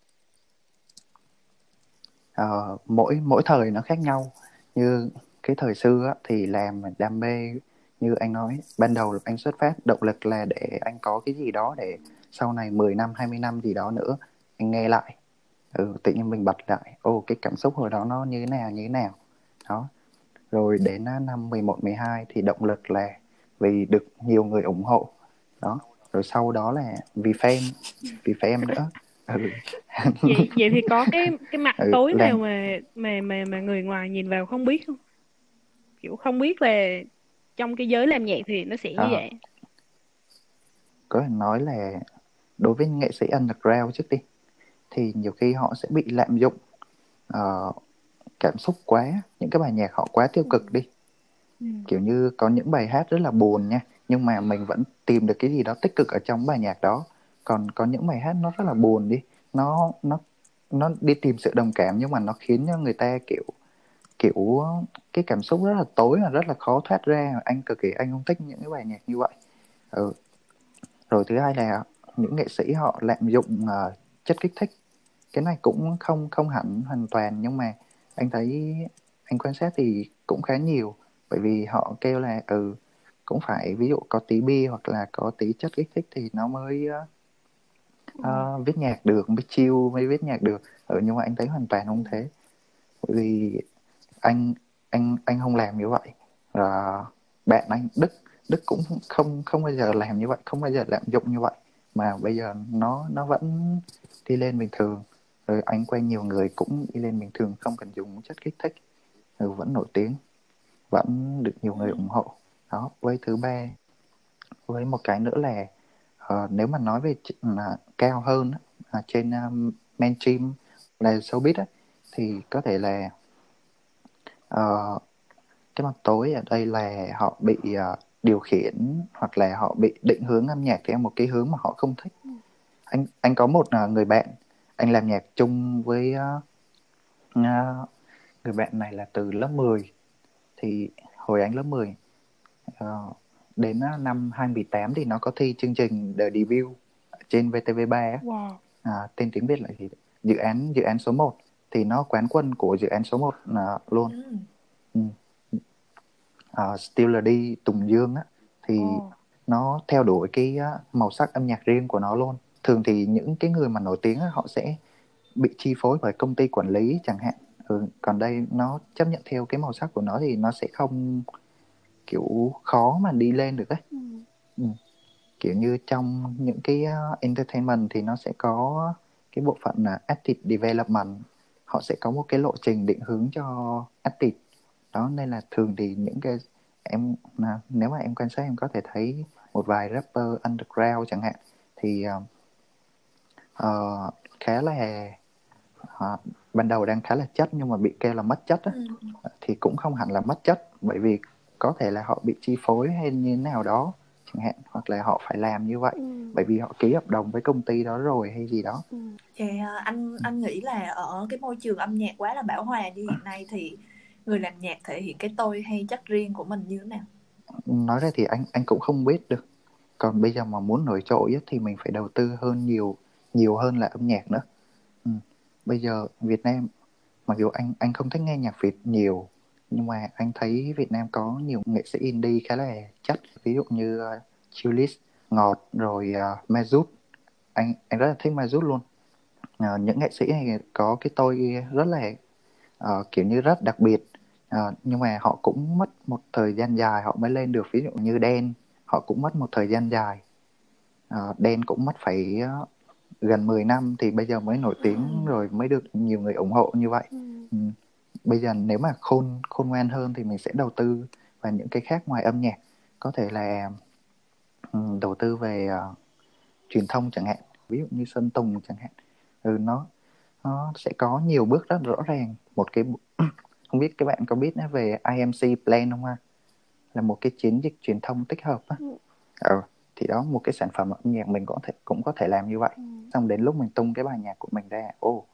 Ờ, mỗi mỗi thời nó khác nhau. Như cái thời xưa á, thì làm đam mê như anh nói ban đầu anh xuất phát động lực là để anh có cái gì đó để sau này 10 năm 20 năm gì đó nữa anh nghe lại ừ, tự nhiên mình bật lại. Ô cái cảm xúc hồi đó nó như thế nào như thế nào? Đó. Rồi đến năm 11 12 thì động lực là vì được nhiều người ủng hộ. Đó. Rồi sau đó là vì fan vì fan nữa. Ừ.
vậy vậy thì có cái cái mặt ừ, tối nào mà mà mà mà người ngoài nhìn vào không biết không? Kiểu không biết là trong cái giới làm nhạc thì nó sẽ như à, vậy.
Có thể nói là đối với nghệ sĩ underground trước đi thì nhiều khi họ sẽ bị lạm dụng uh, cảm xúc quá những cái bài nhạc họ quá tiêu cực đi ừ. kiểu như có những bài hát rất là buồn nha nhưng mà mình vẫn tìm được cái gì đó tích cực ở trong bài nhạc đó còn có những bài hát nó rất là buồn đi nó nó nó đi tìm sự đồng cảm nhưng mà nó khiến cho người ta kiểu kiểu cái cảm xúc rất là tối và rất là khó thoát ra anh cực kỳ anh không thích những cái bài nhạc như vậy ừ. rồi thứ hai là những nghệ sĩ họ lạm dụng uh, chất kích thích. Cái này cũng không không hẳn hoàn toàn nhưng mà anh thấy anh quan sát thì cũng khá nhiều. Bởi vì họ kêu là ừ cũng phải ví dụ có tí bia hoặc là có tí chất kích thích thì nó mới uh, uh, viết nhạc được mới chill mới viết nhạc được. Ừ, nhưng mà anh thấy hoàn toàn không thế. Bởi vì anh anh anh không làm như vậy. Và bạn anh đức đức cũng không không bao giờ làm như vậy không bao giờ lạm dụng như vậy mà bây giờ nó nó vẫn đi lên bình thường. Rồi anh quen nhiều người cũng đi lên bình thường không cần dùng chất kích thích. Rồi vẫn nổi tiếng vẫn được nhiều người ủng hộ. Đó với thứ ba với một cái nữa là uh, nếu mà nói về uh, cao hơn uh, trên uh, mainstream là showbiz á, thì có thể là uh, cái mặt tối ở đây là họ bị uh, điều khiển hoặc là họ bị định hướng âm nhạc theo một cái hướng mà họ không thích ừ. anh anh có một uh, người bạn anh làm nhạc chung với uh, người bạn này là từ lớp 10 thì hồi anh lớp 10 uh, đến uh, năm 2018 thì nó có thi chương trình The Debut trên VTV3 wow. à, tên tiếng Việt là gì dự án dự án số 1 thì nó quán quân của dự án số 1 uh, luôn ừ. Ừ. Uh, Still là đi Tùng Dương á thì oh. nó theo đuổi cái uh, màu sắc âm nhạc riêng của nó luôn thường thì những cái người mà nổi tiếng á, họ sẽ bị chi phối bởi công ty quản lý chẳng hạn ừ, còn đây nó chấp nhận theo cái màu sắc của nó thì nó sẽ không kiểu khó mà đi lên được ấy ừ. Ừ. kiểu như trong những cái uh, entertainment thì nó sẽ có cái bộ phận là active development họ sẽ có một cái lộ trình định hướng cho active đó nên là thường thì những cái em nếu mà em quan sát em có thể thấy một vài rapper underground chẳng hạn thì uh, khá là uh, ban đầu đang khá là chất nhưng mà bị kêu là mất chất á, ừ. thì cũng không hẳn là mất chất bởi vì có thể là họ bị chi phối hay như thế nào đó chẳng hạn hoặc là họ phải làm như vậy ừ. bởi vì họ ký hợp đồng với công ty đó rồi hay gì đó.
Ừ. Thì anh anh nghĩ là ở cái môi trường âm nhạc quá là bão hòa như hiện nay thì người làm nhạc thể hiện cái tôi hay chất riêng của mình như thế nào?
Nói ra thì anh anh cũng không biết được. Còn bây giờ mà muốn nổi trội thì mình phải đầu tư hơn nhiều nhiều hơn là âm nhạc nữa. Ừ. Bây giờ Việt Nam mặc dù anh anh không thích nghe nhạc Việt nhiều nhưng mà anh thấy Việt Nam có nhiều nghệ sĩ indie khá là chất ví dụ như ờ, uh, Chilis, Ngọt rồi ờ, uh, Mazut anh anh rất là thích Mazut luôn uh, những nghệ sĩ này có cái tôi rất là uh, kiểu như rất đặc biệt uh, nhưng mà họ cũng mất một thời gian dài họ mới lên được ví dụ như đen họ cũng mất một thời gian dài. Uh, đen cũng mất phải uh, gần 10 năm thì bây giờ mới nổi tiếng rồi mới được nhiều người ủng hộ như vậy. Ừ. Ừ. Bây giờ nếu mà khôn khôn ngoan hơn thì mình sẽ đầu tư vào những cái khác ngoài âm nhạc. Có thể là um, đầu tư về uh, truyền thông chẳng hạn ví dụ như sơn tùng chẳng hạn. Ừ nó nó sẽ có nhiều bước rất rõ ràng. Một cái không biết các bạn có biết về IMC plan không ha là một cái chiến dịch truyền thông tích hợp á ừ. ừ thì đó một cái sản phẩm âm nhạc mình có thể cũng có thể làm như vậy ừ. xong đến lúc mình tung cái bài nhạc của mình ra ô oh,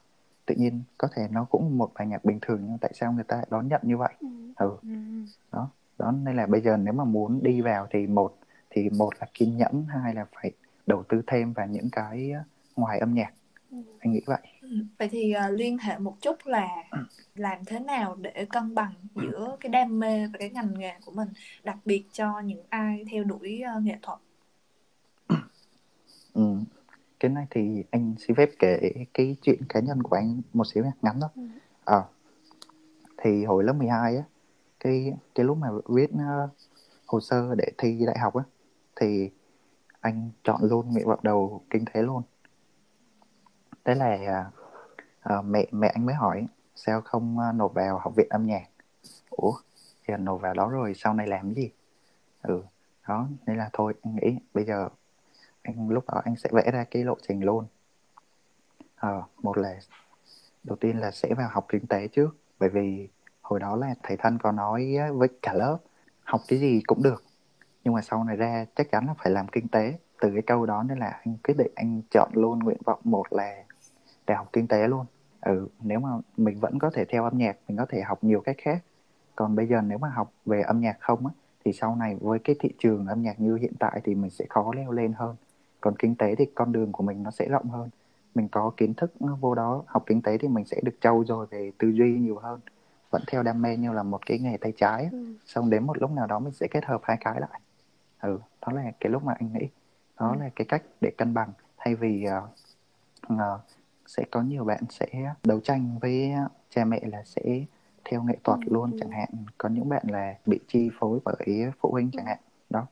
tự nhiên có thể nó cũng một bài nhạc bình thường nhưng tại sao người ta đón nhận như vậy ừ. ừ. ừ. đó đó nên là bây giờ nếu mà muốn đi vào thì một thì một là kiên nhẫn hai là phải đầu tư thêm vào những cái ngoài âm nhạc ừ. anh nghĩ vậy.
Vậy thì uh, liên hệ một chút là làm thế nào để cân bằng giữa cái đam mê và cái ngành nghề của mình đặc biệt cho những ai theo đuổi uh, nghệ thuật
ừ cái này thì anh xin phép kể cái chuyện cá nhân của anh một xíu ngắn đó. Ừ. À, thì hồi lớp 12 á, cái cái lúc mà viết uh, hồ sơ để thi đại học á, thì anh chọn luôn nguyện vọng đầu kinh tế luôn. Thế là uh, mẹ mẹ anh mới hỏi sao không uh, nộp vào học viện âm nhạc. Ủa, thì nộp vào đó rồi sau này làm gì? Ừ, đó nên là thôi anh nghĩ bây giờ anh lúc đó anh sẽ vẽ ra cái lộ trình luôn à, một là đầu tiên là sẽ vào học kinh tế trước bởi vì hồi đó là thầy thân có nói với cả lớp học cái gì cũng được nhưng mà sau này ra chắc chắn là phải làm kinh tế từ cái câu đó nên là anh quyết định anh chọn luôn nguyện vọng một là đại học kinh tế luôn. Ừ nếu mà mình vẫn có thể theo âm nhạc mình có thể học nhiều cách khác. Còn bây giờ nếu mà học về âm nhạc không á thì sau này với cái thị trường âm nhạc như hiện tại thì mình sẽ khó leo lên hơn. Còn kinh tế thì con đường của mình nó sẽ rộng hơn. Mình có kiến thức vô đó học kinh tế thì mình sẽ được trau dồi về tư duy nhiều hơn. Vẫn theo đam mê như là một cái nghề tay trái ừ. xong đến một lúc nào đó mình sẽ kết hợp hai cái lại. Ừ đó là cái lúc mà anh nghĩ. Đó ừ. là cái cách để cân bằng. Thay vì uh, uh, sẽ có nhiều bạn sẽ đấu tranh với cha mẹ là sẽ theo nghệ thuật ừ. luôn ừ. chẳng hạn. Có những bạn là bị chi phối bởi phụ huynh chẳng hạn. Đó.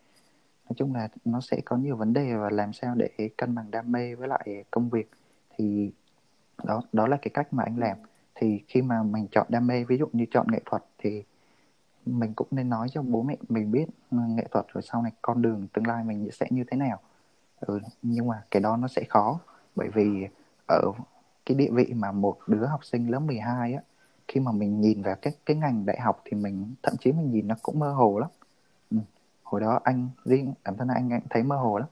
Nói chung là nó sẽ có nhiều vấn đề và làm sao để cân bằng đam mê với lại công việc. Thì đó đó là cái cách mà anh làm. Thì khi mà mình chọn đam mê ví dụ như chọn nghệ thuật thì mình cũng nên nói cho bố mẹ mình biết nghệ thuật rồi sau này con đường tương lai mình sẽ như thế nào. Ừ, nhưng mà cái đó nó sẽ khó bởi vì ở cái địa vị mà một đứa học sinh lớp 12 á khi mà mình nhìn vào các cái ngành đại học thì mình thậm chí mình nhìn nó cũng mơ hồ lắm. Ừ. hồi đó anh riêng bản thân anh, anh thấy mơ hồ lắm.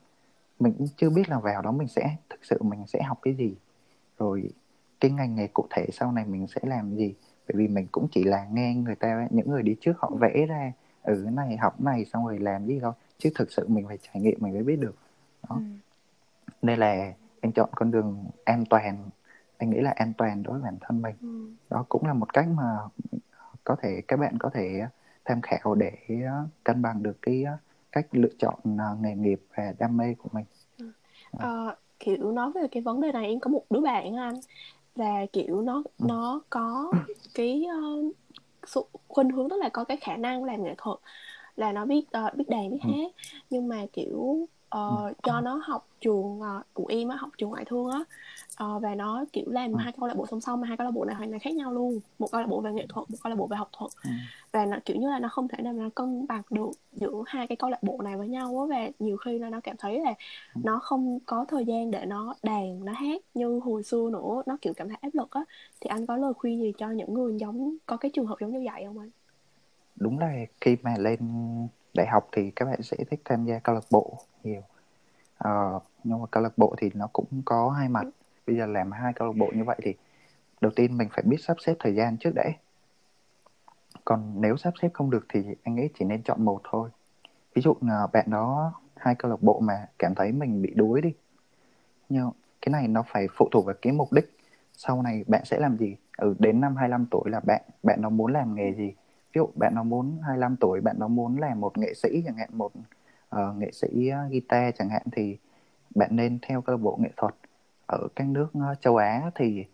Mình cũng chưa biết là vào đó mình sẽ thực sự mình sẽ học cái gì. Rồi cái ngành nghề cụ thể sau này mình sẽ làm gì? Bởi vì mình cũng chỉ là nghe người ta những người đi trước họ vẽ ra ừ cái này học này xong rồi làm gì thôi. Chứ thực sự mình phải trải nghiệm mình mới biết được. Đó. Ừ. nên là anh chọn con đường an toàn anh nghĩ là an toàn đối với bản thân mình ừ. đó cũng là một cách mà có thể các bạn có thể tham khảo để cân bằng được cái cách lựa chọn à, nghề nghiệp và đam mê của mình
ừ. à, kiểu nói về cái vấn đề này em có một đứa bạn anh là kiểu nó ừ. nó có cái uh, khuynh hướng tức là có cái khả năng làm nghệ thuật là nó biết uh, biết đàn biết ừ. hát nhưng mà kiểu uh, cho nó học trường uh, của em á học trường ngoại thương á. Uh, và nó kiểu làm ừ. hai câu lạc bộ song song mà hai câu lạc bộ này hoàn toàn khác nhau luôn. Một câu lạc bộ về nghệ thuật một câu lạc bộ về học thuật. Ừ. và nó kiểu như là nó không thể nào mà cân bằng được giữa hai cái câu lạc bộ này với nhau á. Và nhiều khi là nó cảm thấy là nó không có thời gian để nó đàn nó hát như hồi xưa nữa. Nó kiểu cảm thấy áp lực á. Thì anh có lời khuyên gì cho những người giống có cái trường hợp giống như vậy không anh?
Đúng là khi mà lên đại học thì các bạn sẽ thích tham gia câu lạc bộ nhiều. Uh, nhưng mà câu lạc bộ thì nó cũng có hai mặt. Bây giờ làm hai câu lạc bộ như vậy thì đầu tiên mình phải biết sắp xếp thời gian trước để còn nếu sắp xếp không được thì anh nghĩ chỉ nên chọn một thôi. Ví dụ là bạn đó hai câu lạc bộ mà cảm thấy mình bị đuối đi. Nhưng cái này nó phải phụ thuộc vào cái mục đích. Sau này bạn sẽ làm gì? Ừ, đến năm 25 tuổi là bạn bạn nó muốn làm nghề gì? Ví dụ bạn nó muốn 25 tuổi bạn nó muốn làm một nghệ sĩ chẳng hạn một uh, nghệ sĩ ờ, guitar chẳng hạn thì bạn nên theo câu lạc bộ nghệ thuật ở các nước ờ, châu Á thì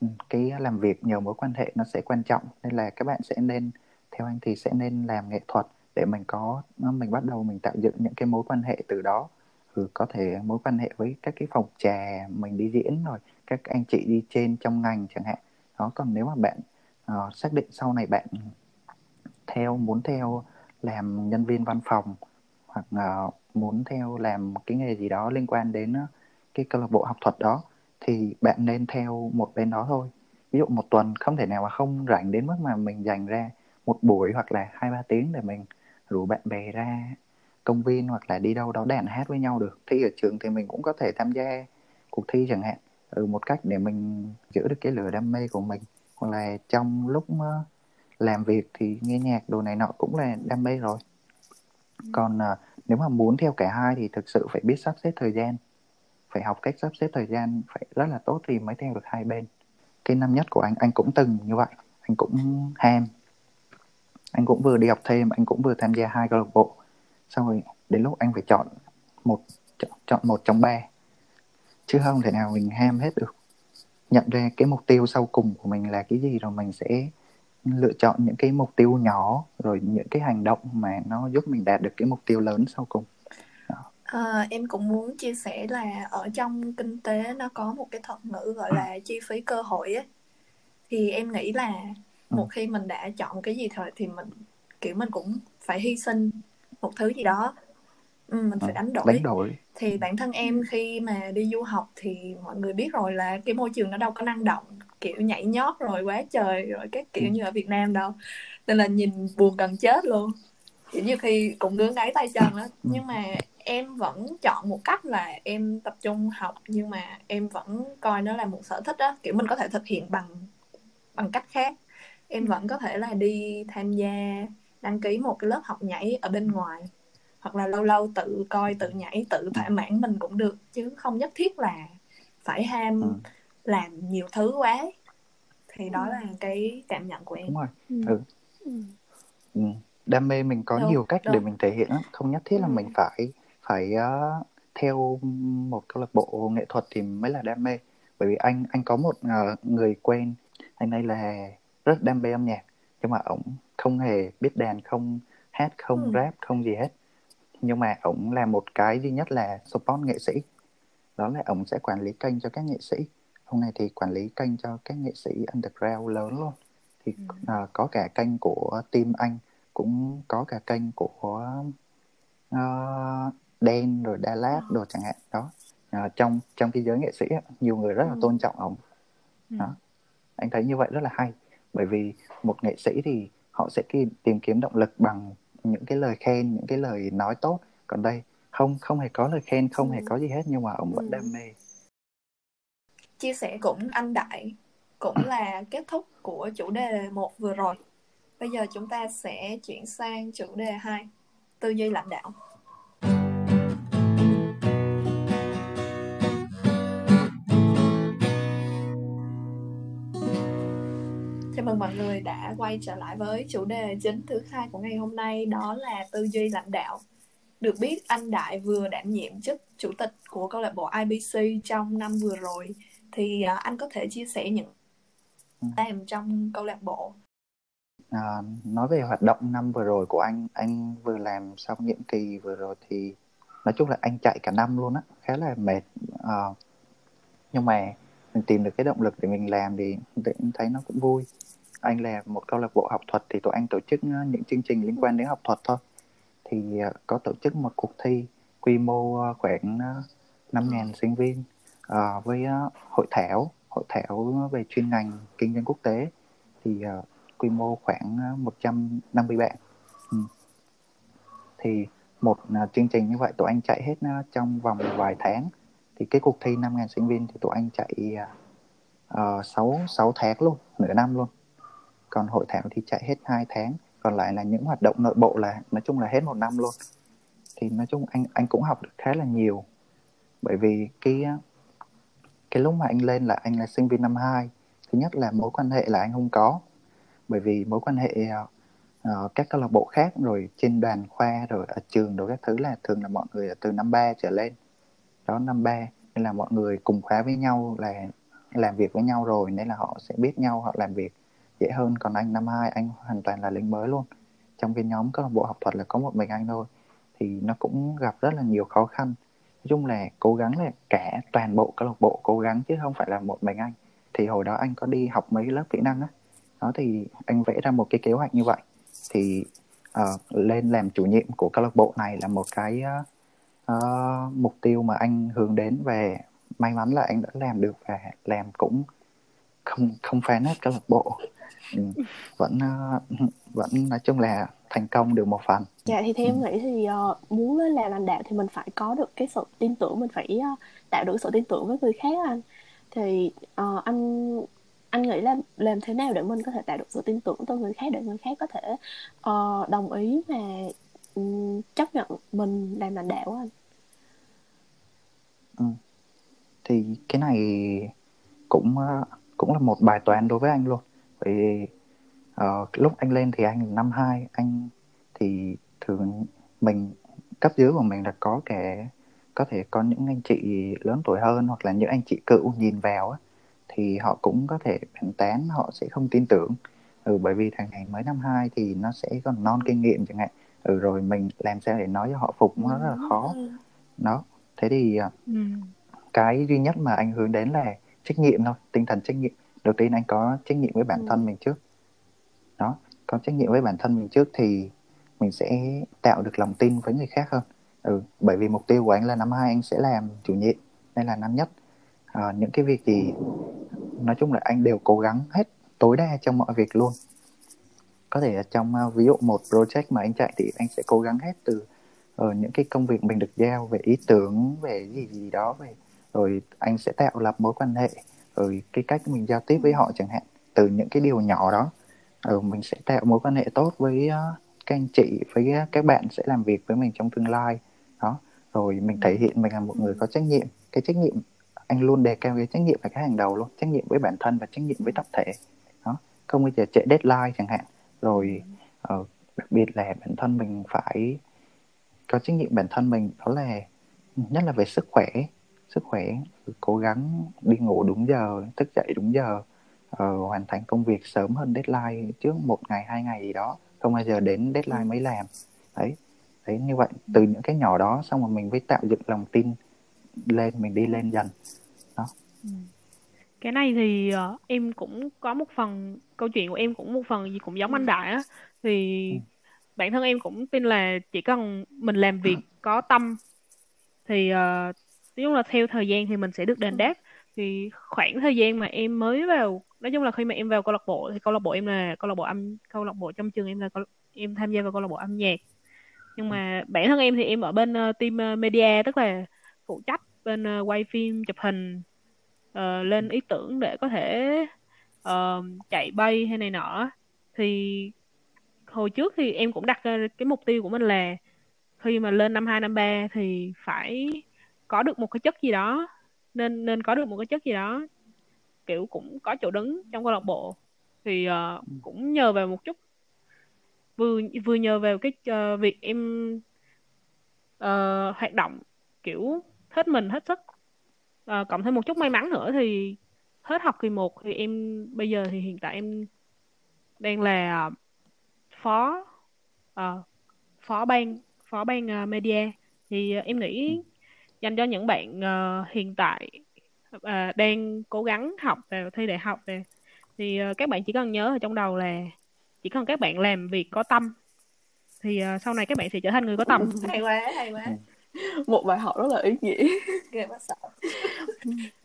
ừ, cái làm việc nhiều mối quan hệ nó sẽ quan trọng. Nên là các bạn sẽ nên theo anh thì sẽ nên làm nghệ thuật để mình có mình bắt đầu mình tạo dựng những cái mối quan hệ từ đó. Ừ, có thể mối quan hệ với các cái phòng trà mình đi diễn rồi các anh chị đi trên trong ngành chẳng hạn. Đó còn nếu mà bạn uh, xác định sau này bạn theo muốn theo làm nhân viên văn phòng hoặc uh, muốn theo làm cái nghề gì đó liên quan đến uh, cái câu lạc bộ học thuật đó thì bạn nên theo một bên đó thôi. Ví dụ một tuần không thể nào mà không rảnh đến mức mà mình dành ra một buổi hoặc là hai ba tiếng để mình rủ bạn bè ra công viên hoặc là đi đâu đó đàn hát với nhau được. Thi ở trường thì mình cũng có thể tham gia cuộc thi chẳng hạn. Ừ, một cách để mình giữ được cái lửa đam mê của mình. Hoặc là trong lúc ờ, làm việc thì nghe nhạc đồ này nọ cũng là đam mê rồi. Ừ. còn uh, nếu mà muốn theo cả hai thì thực sự phải biết sắp xếp thời gian. Phải học cách sắp xếp thời gian phải rất là tốt thì mới theo được hai bên. Cái năm nhất của anh anh cũng từng như vậy. Anh cũng ham. Anh cũng vừa đi học thêm anh cũng vừa tham gia hai câu lạc bộ. Xong rồi đến lúc anh phải chọn một chọn một trong ba. Chứ không thể nào mình ham hết được. Nhận ra cái mục tiêu sau cùng của mình là cái gì rồi mình sẽ lựa chọn những cái mục tiêu nhỏ rồi những cái hành động mà nó giúp mình đạt được cái mục tiêu lớn sau cùng
À, em cũng muốn chia sẻ là ở trong kinh tế nó có một cái thuật ngữ gọi là chi phí cơ hội ấy. Thì em nghĩ là ừ. một khi mình đã chọn cái gì thôi thì mình kiểu mình cũng phải hy sinh một thứ gì đó. Ừ, mình phải ừ, đánh đổi.
đánh đổi.
Thì bản thân em khi mà đi du học thì mọi người biết rồi là cái môi trường nó đâu có năng động kiểu nhảy nhót rồi quá trời rồi các kiểu như ở Việt Nam đâu. Nên là nhìn buồn gần chết luôn. Kiểu như khi cũng ngứa ngáy tay chân á. Nhưng mà em vẫn chọn một cách là em tập trung học nhưng mà em vẫn coi nó là một sở thích đó kiểu mình có thể thực hiện bằng bằng cách khác em vẫn có thể là đi tham gia đăng ký một cái lớp học nhảy ở bên ngoài hoặc là lâu lâu tự coi tự nhảy tự thỏa mãn mình cũng được chứ không nhất thiết là phải ham ừ. Làm nhiều thứ quá thì đó là cái cảm nhận của em
đúng rồi ừ. ừ. ừ. ừ. đam mê mình có đúng, nhiều cách đúng. để mình thể hiện không nhất thiết là ừ. mình phải phải uh, theo một câu lạc bộ nghệ thuật thì mới là đam mê bởi vì anh anh có một uh, người quen anh ấy là rất đam mê âm nhạc nhưng mà ổng không hề biết đàn không hát không ừ. rap không gì hết nhưng mà ổng làm một cái duy nhất là support nghệ sĩ đó là ổng sẽ quản lý kênh cho các nghệ sĩ ông này thì quản lý kênh cho các nghệ sĩ underground lớn luôn thì ừ. uh, có cả kênh của team anh cũng có cả kênh của uh, đen rồi Đà Lạt ờ. đồ chẳng hạn đó à, trong trong cái giới nghệ sĩ nhiều người rất là ừ. tôn trọng ông ừ. đó anh thấy như vậy rất là hay bởi vì một nghệ sĩ thì họ sẽ tìm kiếm động lực bằng những cái lời khen những cái lời nói tốt còn đây không không hề có lời khen không ừ. hề có gì hết nhưng mà ông vẫn ừ. đam mê
chia sẻ cũng anh đại, cũng là kết thúc của chủ đề một vừa rồi. Bây giờ chúng ta sẽ chuyển sang chủ đề 2 tư duy lãnh đạo. Chào mừng mọi người đã quay trở lại với chủ đề chính thứ hai của ngày hôm nay, đó là tư duy lãnh đạo. Được biết, anh Đại vừa đảm nhiệm chức chủ tịch của câu lạc bộ IBC trong năm vừa rồi thì à, anh có thể chia sẻ những ừ. làm trong câu lạc bộ.
À, nói về hoạt động năm vừa rồi của anh, anh vừa làm xong nhiệm kỳ vừa rồi thì nói chung là anh chạy cả năm luôn á, khá là mệt. À, nhưng mà mình tìm được cái động lực để mình làm thì mình thấy nó cũng vui anh là một câu lạc bộ học thuật thì tụi anh tổ chức ờ, những chương trình liên quan đến học thuật thôi thì ờ, có tổ chức một cuộc thi quy mô khoảng 5.000 sinh viên Ờ, với ờ, hội thảo hội thảo về chuyên ngành kinh doanh quốc tế thì ờ, quy mô khoảng 150 bạn. Ừ. thì một chương trình như vậy tụi anh chạy hết trong vòng vài tháng. Thì cái cuộc thi 5.000 sinh viên thì tụi anh chạy uh, 6, 6 tháng luôn nửa năm luôn. Còn hội thảo thì chạy hết 2 tháng. Còn lại là những hoạt động nội bộ là nói chung là hết một năm luôn. Thì nói chung anh anh cũng học được khá là nhiều. Bởi vì cái cái lúc mà anh lên là anh là sinh viên năm 2 thứ nhất là mối quan hệ là anh không có. Bởi vì mối quan hệ uh, các câu lạc bộ khác rồi trên đoàn khoa rồi ở trường rồi các thứ là thường là mọi người từ năm ba trở lên. Đó năm ba nên là mọi người cùng khóa với nhau là làm việc với nhau rồi nên là họ sẽ biết nhau họ làm việc dễ hơn. Còn anh năm hai anh hoàn toàn là lính mới luôn. Trong cái nhóm câu lạc bộ học thuật là có một mình anh thôi. Thì nó cũng gặp rất là nhiều khó khăn nói chung là cố gắng là cả toàn bộ câu lạc bộ cố gắng chứ không phải là một mình anh. Thì hồi đó anh có đi học mấy lớp kỹ năng á. Đó thì anh vẽ ra một cái kế hoạch như vậy. Thì uh, lên làm chủ nhiệm của câu lạc bộ này là một cái uh, mục tiêu mà anh hướng đến về may mắn là anh đã làm được và làm cũng không không phá nát câu lạc bộ ừ. vẫn uh, vẫn nói chung là thành công được một phần
dạ thì theo ừ. em nghĩ thì uh, muốn làm lãnh đạo thì mình phải có được cái sự tin tưởng mình phải uh, tạo được sự tin tưởng với người khác anh thì uh, anh anh nghĩ là làm thế nào để mình có thể tạo được sự tin tưởng từ người khác để người khác có thể uh, đồng ý và um, chấp nhận mình làm lãnh đạo anh
ừ. thì cái này cũng cũng là một bài toán đối với anh luôn vì uh, lúc anh lên thì anh năm hai anh thì thường mình cấp dưới của mình là có kẻ có thể có những anh chị lớn tuổi hơn hoặc là những anh chị cựu nhìn vào á, thì họ cũng có thể phản tán họ sẽ không tin tưởng. Ừ, bởi vì thằng này mới năm hai thì nó sẽ còn non kinh nghiệm chẳng hạn. Ừ, rồi mình làm sao để nói cho họ phục nó rất là khó. Đó thế thì uh, ừ. cái duy nhất mà anh hướng đến là trách nhiệm thôi tinh thần trách nhiệm đầu tiên anh có trách nhiệm với bản ừ. thân mình trước. Đó có trách nhiệm với bản thân mình trước thì mình sẽ tạo được lòng tin với người khác hơn. Ừ, bởi vì mục tiêu của anh là năm hai anh sẽ làm chủ nhiệm nên là năm nhất. À, những cái việc gì nói chung là anh đều cố gắng hết tối đa trong mọi việc luôn. Có thể là trong uh, ví dụ một project mà anh chạy thì anh sẽ cố gắng hết từ uh, những cái công việc mình được giao về ý tưởng về gì gì đó về rồi anh sẽ tạo lập mối quan hệ rồi cái cách mình giao tiếp với họ chẳng hạn từ những cái điều nhỏ đó ừ, mình sẽ tạo mối quan hệ tốt với uh, các anh chị với uh, các bạn sẽ làm việc với mình trong tương lai. Đó rồi mình thể hiện mình là một người có trách nhiệm. Cái trách nhiệm anh luôn đề cao cái trách nhiệm là cái hàng đầu luôn trách nhiệm với bản thân và trách nhiệm với tập thể. Đó không bao giờ trễ deadline chẳng hạn. Rồi uh, đặc biệt là bản thân mình phải có trách nhiệm bản thân mình đó là nhất là về sức khỏe. Sức khỏe cố gắng đi ngủ đúng giờ thức dậy đúng giờ uh, hoàn thành công việc sớm hơn deadline trước một ngày hai ngày gì đó không bao giờ đến deadline ừ. mới làm đấy đấy như vậy từ những cái nhỏ đó xong rồi mình mới tạo dựng lòng tin lên mình đi lên dần đó
ừ. cái này thì uh, em cũng có một phần câu chuyện của em cũng một phần gì cũng giống anh đại á thì ừ. bản thân em cũng tin là chỉ cần mình làm việc có tâm thì uh, nói chung là theo thời gian thì mình sẽ được đền ừ. đáp. Thì khoảng thời gian mà em mới vào nói chung là khi mà em vào câu lạc bộ thì câu lạc bộ em là câu lạc bộ âm câu lạc bộ trong trường em là em tham gia vào câu lạc bộ âm nhạc. Nhưng mà bản thân em thì em ở bên uh, team uh, media tức là phụ trách bên uh, quay phim chụp hình uh, lên ý tưởng để có thể uh, chạy bay hay này nọ. Thì hồi trước thì em cũng đặt cái mục tiêu của mình là khi mà lên năm hai năm ba thì phải có được một cái chất gì đó nên nên có được một cái chất gì đó kiểu cũng có chỗ đứng trong câu lạc bộ. Thì uh, cũng nhờ vào một chút vừa vừa nhờ vào cái uh, việc em uh, hoạt động kiểu hết mình hết sức uh, cộng thêm một chút may mắn nữa thì hết học kỳ 1 thì em bây giờ thì hiện tại em đang là phó uh, phó ban phó ban uh, media. Thì uh, em nghĩ dành cho những bạn uh, hiện tại uh, đang cố gắng học vào thi đại học này thì uh, các bạn chỉ cần nhớ ở trong đầu là chỉ cần các bạn làm việc có tâm thì uh, sau này các bạn sẽ trở thành người có tâm.
Hay quá hay quá.
Một bài học rất là ý nghĩa.
Ghê quá sợ.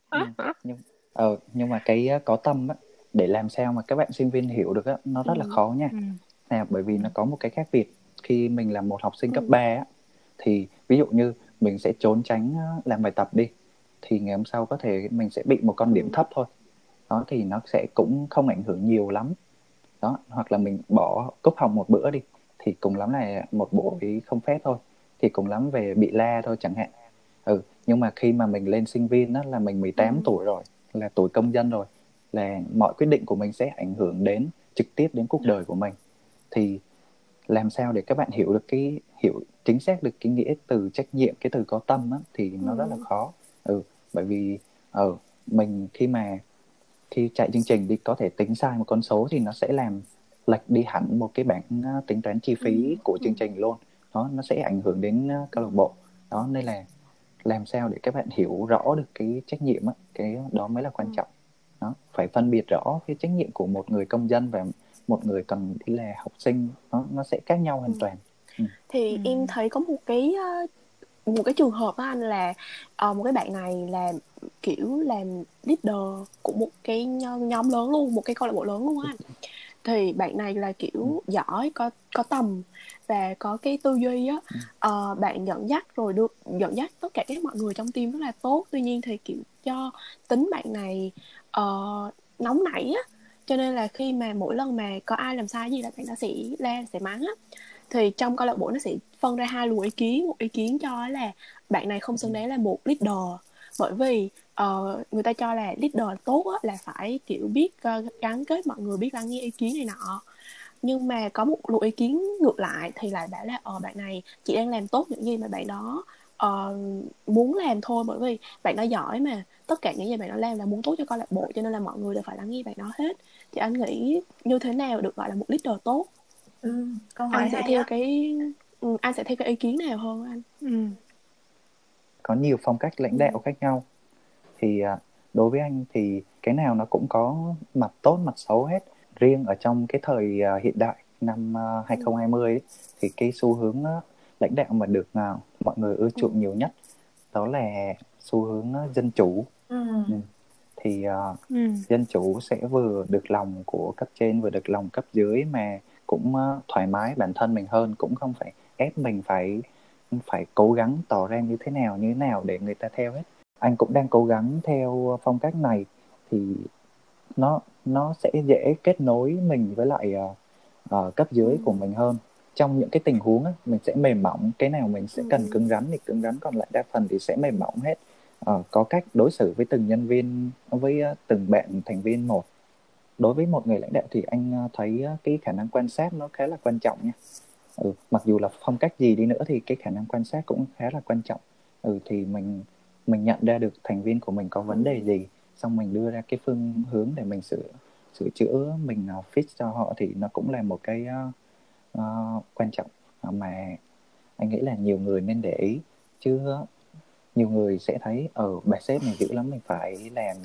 Ừ, nhưng ờ nhưng mà cái có tâm á để làm sao mà các bạn sinh viên hiểu được á nó rất ừ. là khó nha. Ừ. nè bởi vì nó có một cái khác biệt. Khi mình là một học sinh cấp ừ. 3 á thì ví dụ như mình sẽ trốn tránh làm bài tập đi thì ngày hôm sau có thể mình sẽ bị một con điểm ừ. thấp thôi. Đó thì nó sẽ cũng không ảnh hưởng nhiều lắm. Đó hoặc là mình bỏ cúp học một bữa đi thì cùng lắm là một buổi không phép thôi. Thì cùng lắm về bị la thôi chẳng hạn. Ừ nhưng mà khi mà mình lên sinh viên đó là mình 18 ừ. tuổi rồi là tuổi công dân rồi là mọi quyết định của mình sẽ ảnh hưởng đến trực tiếp đến cuộc đời của mình. Thì làm sao để các bạn hiểu được cái hiểu chính xác được cái nghĩa từ trách nhiệm cái từ có tâm á, thì nó ừ. rất là ừ. khó ừ bởi vì ở ừ, mình khi mà khi chạy chương trình đi có thể tính sai một con số thì nó sẽ làm lệch đi hẳn một cái bảng uh, tính toán chi phí ừ. của chương trình luôn đó nó sẽ ảnh hưởng đến uh, câu lạc bộ đó nên là làm sao để các bạn hiểu rõ được cái trách nhiệm á cái đó mới là quan ừ. trọng đó phải phân biệt rõ cái trách nhiệm của một người công dân và một người cần đi là học sinh nó nó sẽ khác nhau hoàn toàn.
Thì ừ. em thấy có một cái một cái trường hợp đó anh là uh, một cái bạn này là kiểu làm leader của một cái nhóm lớn luôn một cái câu lạc bộ lớn luôn á anh. Thì bạn này là kiểu ừ. giỏi có có tầm và có cái tư duy á. Uh, bạn dẫn dắt rồi được dẫn dắt tất cả các mọi người trong team rất là tốt. Tuy nhiên thì kiểu cho tính bạn này uh, nóng nảy á cho nên là khi mà mỗi lần mà có ai làm sai gì là bạn nó sẽ la sẽ mắng á thì trong câu lạc bộ nó sẽ phân ra hai luồng ý kiến. Một ý kiến cho là bạn này không xứng đáng là một leader. Bởi vì uh, người ta cho là leader tốt á, là phải kiểu biết uh, gắn kết mọi người biết lắng nghe ý kiến này nọ. Nhưng mà có một luồng ý kiến ngược lại thì lại bảo là ờ bạn này chỉ đang làm tốt những gì mà bạn đó uh, muốn làm thôi. Bởi vì bạn đó giỏi mà tất cả những gì bạn đó làm là muốn tốt cho câu lạc bộ cho nên là mọi người đều phải lắng nghe bạn đó hết. Thì anh nghĩ như thế nào được gọi là một leader tốt
ừ, câu hỏi
anh sẽ theo đó. cái ừ, anh sẽ theo cái ý kiến nào hơn anh ừ.
có nhiều phong cách lãnh đạo ừ. khác nhau thì à, đối với anh thì cái nào nó cũng có mặt tốt mặt xấu hết riêng ở trong cái thời à, hiện đại năm 2020 à, ấy, thì cái xu hướng lãnh đạo mà được mọi người ưa chuộng ừ. nhiều nhất đó là xu hướng dân chủ ừ. Ừ. thì uh, ừ. dân chủ sẽ vừa được lòng của cấp trên vừa được lòng cấp dưới mà cũng ờ, thoải mái bản thân mình hơn cũng không phải ép mình phải phải cố gắng tỏ ra như thế nào như thế nào để người ta theo hết. Anh cũng đang cố gắng theo phong cách này thì nó nó sẽ dễ kết nối mình với lại uh, cấp dưới của mình hơn. Trong những cái tình huống á, mình sẽ mềm mỏng cái nào mình sẽ cần cứng rắn thì cứng rắn còn lại đa phần thì sẽ mềm mỏng hết. Uh, có cách đối xử với từng nhân viên với uh, từng bạn thành viên một đối với một người lãnh đạo thì anh ờ, thấy ờ, cái khả năng quan sát nó khá là quan trọng nha. Ừ, mặc dù là phong cách gì đi nữa thì cái khả năng quan sát cũng khá là quan trọng. Ừ thì mình mình nhận ra được thành viên của mình có vấn đề gì xong mình đưa ra cái phương hướng để mình sửa sửa chữa mình ờ, fix cho họ thì nó cũng là một cái uh, uh, quan trọng. Mà anh nghĩ là nhiều người nên để ý chứ nhiều người sẽ thấy ở ừ, bà sếp này dữ lắm mình phải làm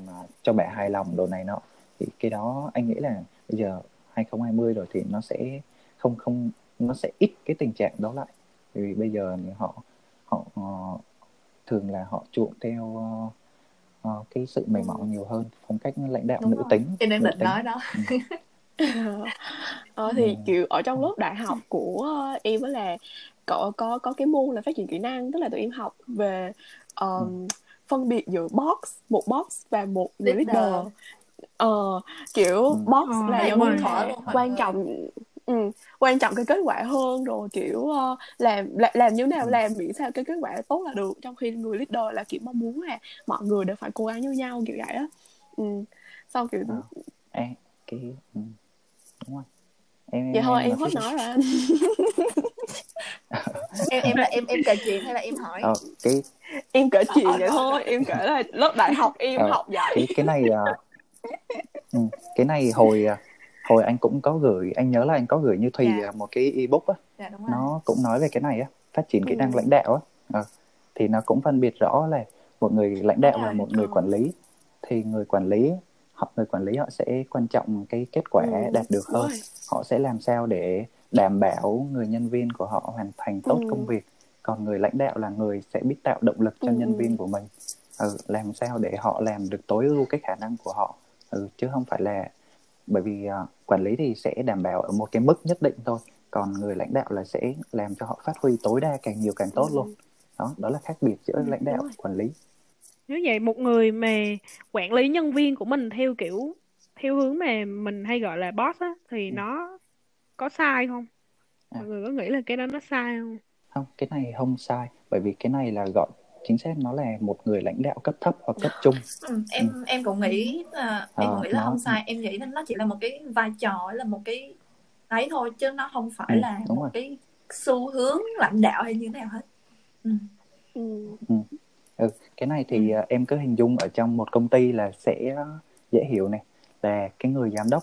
cho bà hài lòng đồ này nọ thì cái đó anh nghĩ là bây giờ 2020 rồi thì nó sẽ không không nó sẽ ít cái tình trạng đó lại. Vì bây giờ thì họ họ uh, thường là họ chuộng theo uh, uh, cái sự mềm mỏng
Ừ.
nhiều hơn phong cách lãnh đạo
đúng
nữ
rồi
tính
em đang
nữ
định
tính.
nói đó
ờ, thì
Ừ.
kiểu ở trong lớp đại học của ờ, em với là có có có cái môn là phát triển kỹ năng tức là tụi em học về um, phân biệt giữa boss một boss và một
leader
ờ, kiểu
Ừ.
boss
Ờ,
là giống như là quan trọng ừ, quan trọng cái kết quả hơn rồi kiểu ờ, làm làm, làm như nào
Ừ.
làm miễn sao cái kết quả tốt là được trong khi người leader là kiểu mong muốn là mọi người đều phải cố gắng như nhau kiểu vậy á ừ. sau kiểu
Ờ. Ê, cái ừ. đúng rồi em
vậy thôi em
nói
hết nói rồi anh
em em là em em kể chuyện hay là em hỏi
Ờ, cái
em kể chuyện
Ờ,
vậy
rồi,
thôi em kể là lớp đại học em
Ờ,
học vậy
cái cái này à, ừ, cái này hồi à, hồi anh cũng có gửi anh nhớ là anh có gửi như Thùy
Dạ.
à, một cái ebook á
dạ
nó cũng nói về cái này á phát triển kỹ năng
Ừ.
lãnh đạo á Ờ, thì nó cũng phân biệt rõ là một người lãnh đạo và
rồi.
một người
Ờ.
quản lý thì người quản lý họ người quản lý họ sẽ quan trọng cái kết quả
Ừ,
đạt được hơn
rồi.
họ sẽ làm sao để đảm bảo người nhân viên của họ hoàn thành tốt
Ừ.
công việc còn người lãnh đạo là người sẽ biết tạo động lực cho
Ừ,
nhân
ừ.
viên của mình ừ, làm sao để họ làm được tối ưu cái khả năng của họ ừ, chứ không phải là bởi vì à, quản lý thì sẽ đảm bảo ở một cái mức nhất định thôi còn người lãnh đạo là sẽ làm cho họ phát huy tối đa càng nhiều càng tốt
Ừ.
luôn đó đó là khác biệt giữa
Ừ,
lãnh đạo và quản lý
Nếu vậy một người mà quản lý nhân viên của mình theo kiểu theo hướng mà mình hay gọi là boss á thì
Ừ.
nó có sai không?
À.
Mọi người có nghĩ là cái đó nó sai không?
không cái này không sai bởi vì cái này là gọi chính xác nó là một người lãnh đạo cấp thấp hoặc cấp trung
ừ, em em cũng nghĩ là em cũng
Ờ,
nghĩ là
nó-
không sai em nghĩ là nó chỉ là một cái vai trò là một cái ấy thôi chứ nó không phải
Ừ,
là
đúng
một
rồi.
cái xu hướng lãnh đạo hay như thế nào hết ừ.
Ừ.
ừ, cái này thì
Ừ.
à, em cứ hình dung ở trong một công ty là sẽ dễ hiểu này là cái người giám đốc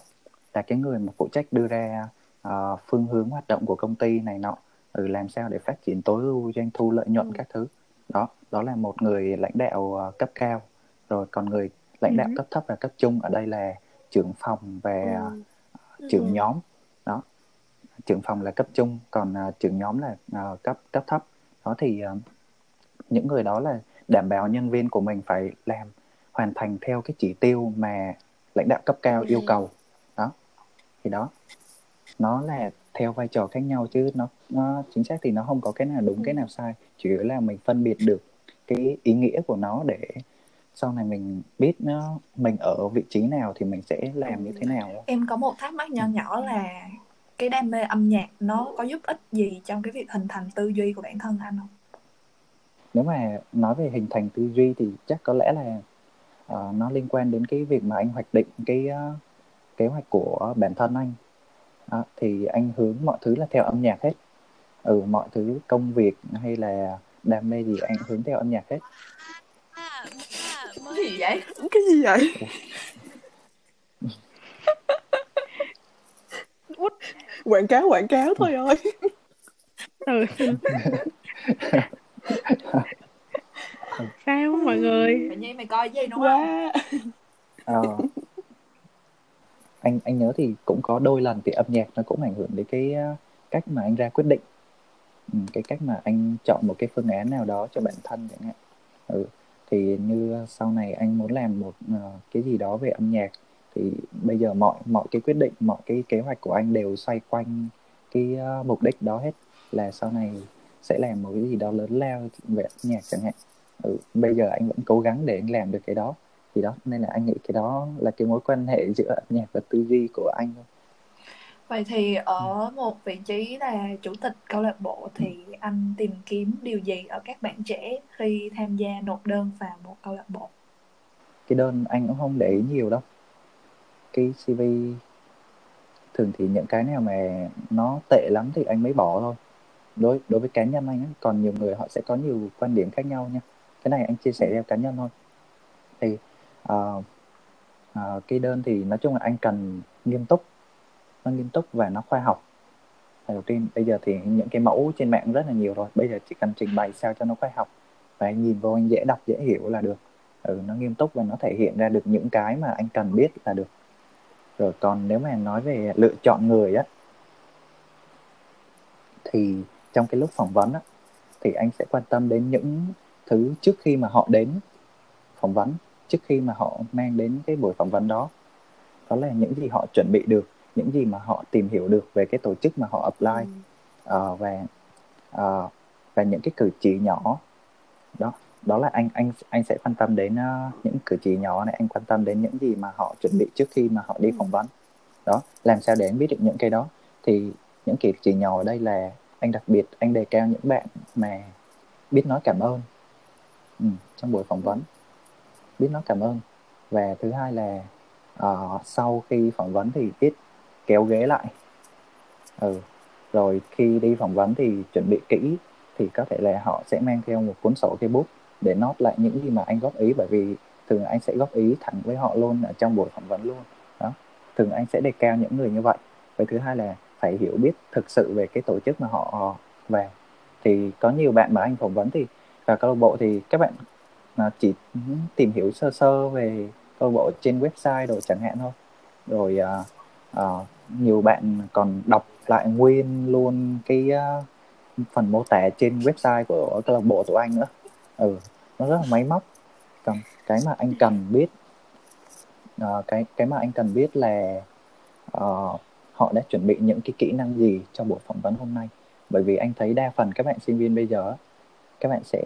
là cái người mà phụ trách đưa ra ờ, phương hướng hoạt động của công ty này nọ ừ, làm sao để phát triển tối ưu doanh thu lợi nhuận
Ừ.
các thứ đó đó là một người lãnh đạo ờ, cấp cao rồi còn người lãnh đạo
Ừ.
cấp thấp và cấp trung ở đây là trưởng phòng và
Ừ.
trưởng
Ừ.
nhóm đó trưởng phòng là cấp trung còn à, trưởng nhóm là à, cấp cấp thấp đó thì à, những người đó là đảm bảo nhân viên của mình phải làm hoàn thành theo cái chỉ tiêu mà lãnh đạo cấp cao yêu
Ừ.
cầu đó thì đó nó là theo vai trò khác nhau chứ nó nó chính xác thì nó không có cái nào đúng cái nào sai. Chủ yếu là mình phân biệt được cái ý nghĩa của nó để sau này mình biết nó mình ở vị trí nào thì mình sẽ làm như thế nào.
Em có một thắc mắc nho nhỏ là cái đam mê âm nhạc nó có giúp ích gì trong cái việc hình thành tư duy của bản thân anh không?
Nếu mà nói về hình thành tư duy thì chắc có lẽ là ờ, nó liên quan đến cái việc mà anh hoạch định cái ờ, kế hoạch của bản thân anh đó, thì anh hướng mọi thứ là theo âm nhạc hết ừ mọi thứ công việc hay là đam mê gì anh hướng theo âm nhạc hết
cái gì vậy
cái gì vậy
Út.
quảng cáo quảng cáo thôi ơi
Ừ. Sao mọi người?
tự nhiên mày coi gì đúng không
quá
Ờ anh anh nhớ thì cũng có đôi lần thì âm nhạc nó cũng ảnh hưởng đến cái ờ, cách mà anh ra quyết định ừ, cái cách mà anh chọn một cái phương án nào đó cho bản thân chẳng hạn ừ. thì như sau này anh muốn làm một ờ, cái gì đó về âm nhạc thì bây giờ mọi mọi cái quyết định mọi cái kế hoạch của anh đều xoay quanh cái ờ, mục đích đó hết là sau này sẽ làm một cái gì đó lớn lao về âm nhạc chẳng hạn ừ. bây giờ anh vẫn cố gắng để anh làm được cái đó thì đó nên là anh nghĩ cái đó là cái mối quan hệ giữa nhạc và tư duy của anh thôi.
Vậy thì ở một vị trí là chủ tịch câu lạc bộ thì anh tìm kiếm điều gì ở các bạn trẻ khi tham gia nộp đơn vào một câu lạc bộ?
Cái đơn anh cũng không để ý nhiều đâu. Cái CV thường thì những cái nào mà nó tệ lắm thì anh mới bỏ thôi. Đối đối với cá nhân anh á còn nhiều người họ sẽ có nhiều quan điểm khác nhau nha. Cái này anh chia sẻ theo cá nhân thôi. Thì ờ, ờ, cái đơn thì nói chung là anh cần nghiêm túc nó nghiêm túc và nó khoa học. Là đầu tiên bây giờ thì những cái mẫu trên mạng rất là nhiều rồi bây giờ chỉ cần trình bày sao cho nó khoa học và anh nhìn vô anh dễ đọc dễ hiểu là được. Ừ, nó nghiêm túc và nó thể hiện ra được những cái mà anh cần biết là được. Rồi còn nếu mà nói về lựa chọn người á thì trong cái lúc phỏng vấn á thì anh sẽ quan tâm đến những thứ trước khi mà họ đến phỏng vấn trước khi mà họ mang đến cái buổi phỏng vấn đó. Đó là những gì họ chuẩn bị được những gì mà họ tìm hiểu được về cái tổ chức mà họ apply. Ừ. uh, và uh, và những cái cử chỉ nhỏ. Đó đó là anh anh anh sẽ quan tâm đến uh, những cử chỉ nhỏ này anh quan tâm đến những gì mà họ chuẩn bị trước khi mà họ đi ừ. phỏng vấn. Đó làm sao để anh biết được những cái đó? Thì những cử chỉ nhỏ ở đây là anh đặc biệt anh đề cao những bạn mà biết nói cảm ơn. Ừ, trong buổi phỏng vấn biết nói cảm ơn. Và thứ hai là uh, sau khi phỏng vấn thì biết kéo ghế lại. Ừ rồi khi đi phỏng vấn thì chuẩn bị kỹ thì có thể là họ sẽ mang theo một cuốn sổ cây bút để nốt lại những gì mà anh góp ý bởi vì thường anh sẽ góp ý thẳng với họ luôn ở trong buổi phỏng vấn luôn. Đó thường anh sẽ đề cao những người như vậy. Và thứ hai là phải hiểu biết thực sự về cái tổ chức mà họ vào. Thì có nhiều bạn mà anh phỏng vấn thì và câu lạc bộ thì các bạn chỉ tìm hiểu sơ sơ về câu bộ trên website rồi chẳng hạn thôi. Rồi uh, uh, nhiều bạn còn đọc lại nguyên luôn cái uh, phần mô tả trên website của câu lạc bộ tụi anh nữa. Ừ nó rất là máy móc. Còn cái mà anh cần biết uh, cái cái mà anh cần biết là uh, họ đã chuẩn bị những cái kỹ năng gì cho buổi phỏng vấn hôm nay? Bởi vì anh thấy đa phần các bạn sinh viên bây giờ các bạn sẽ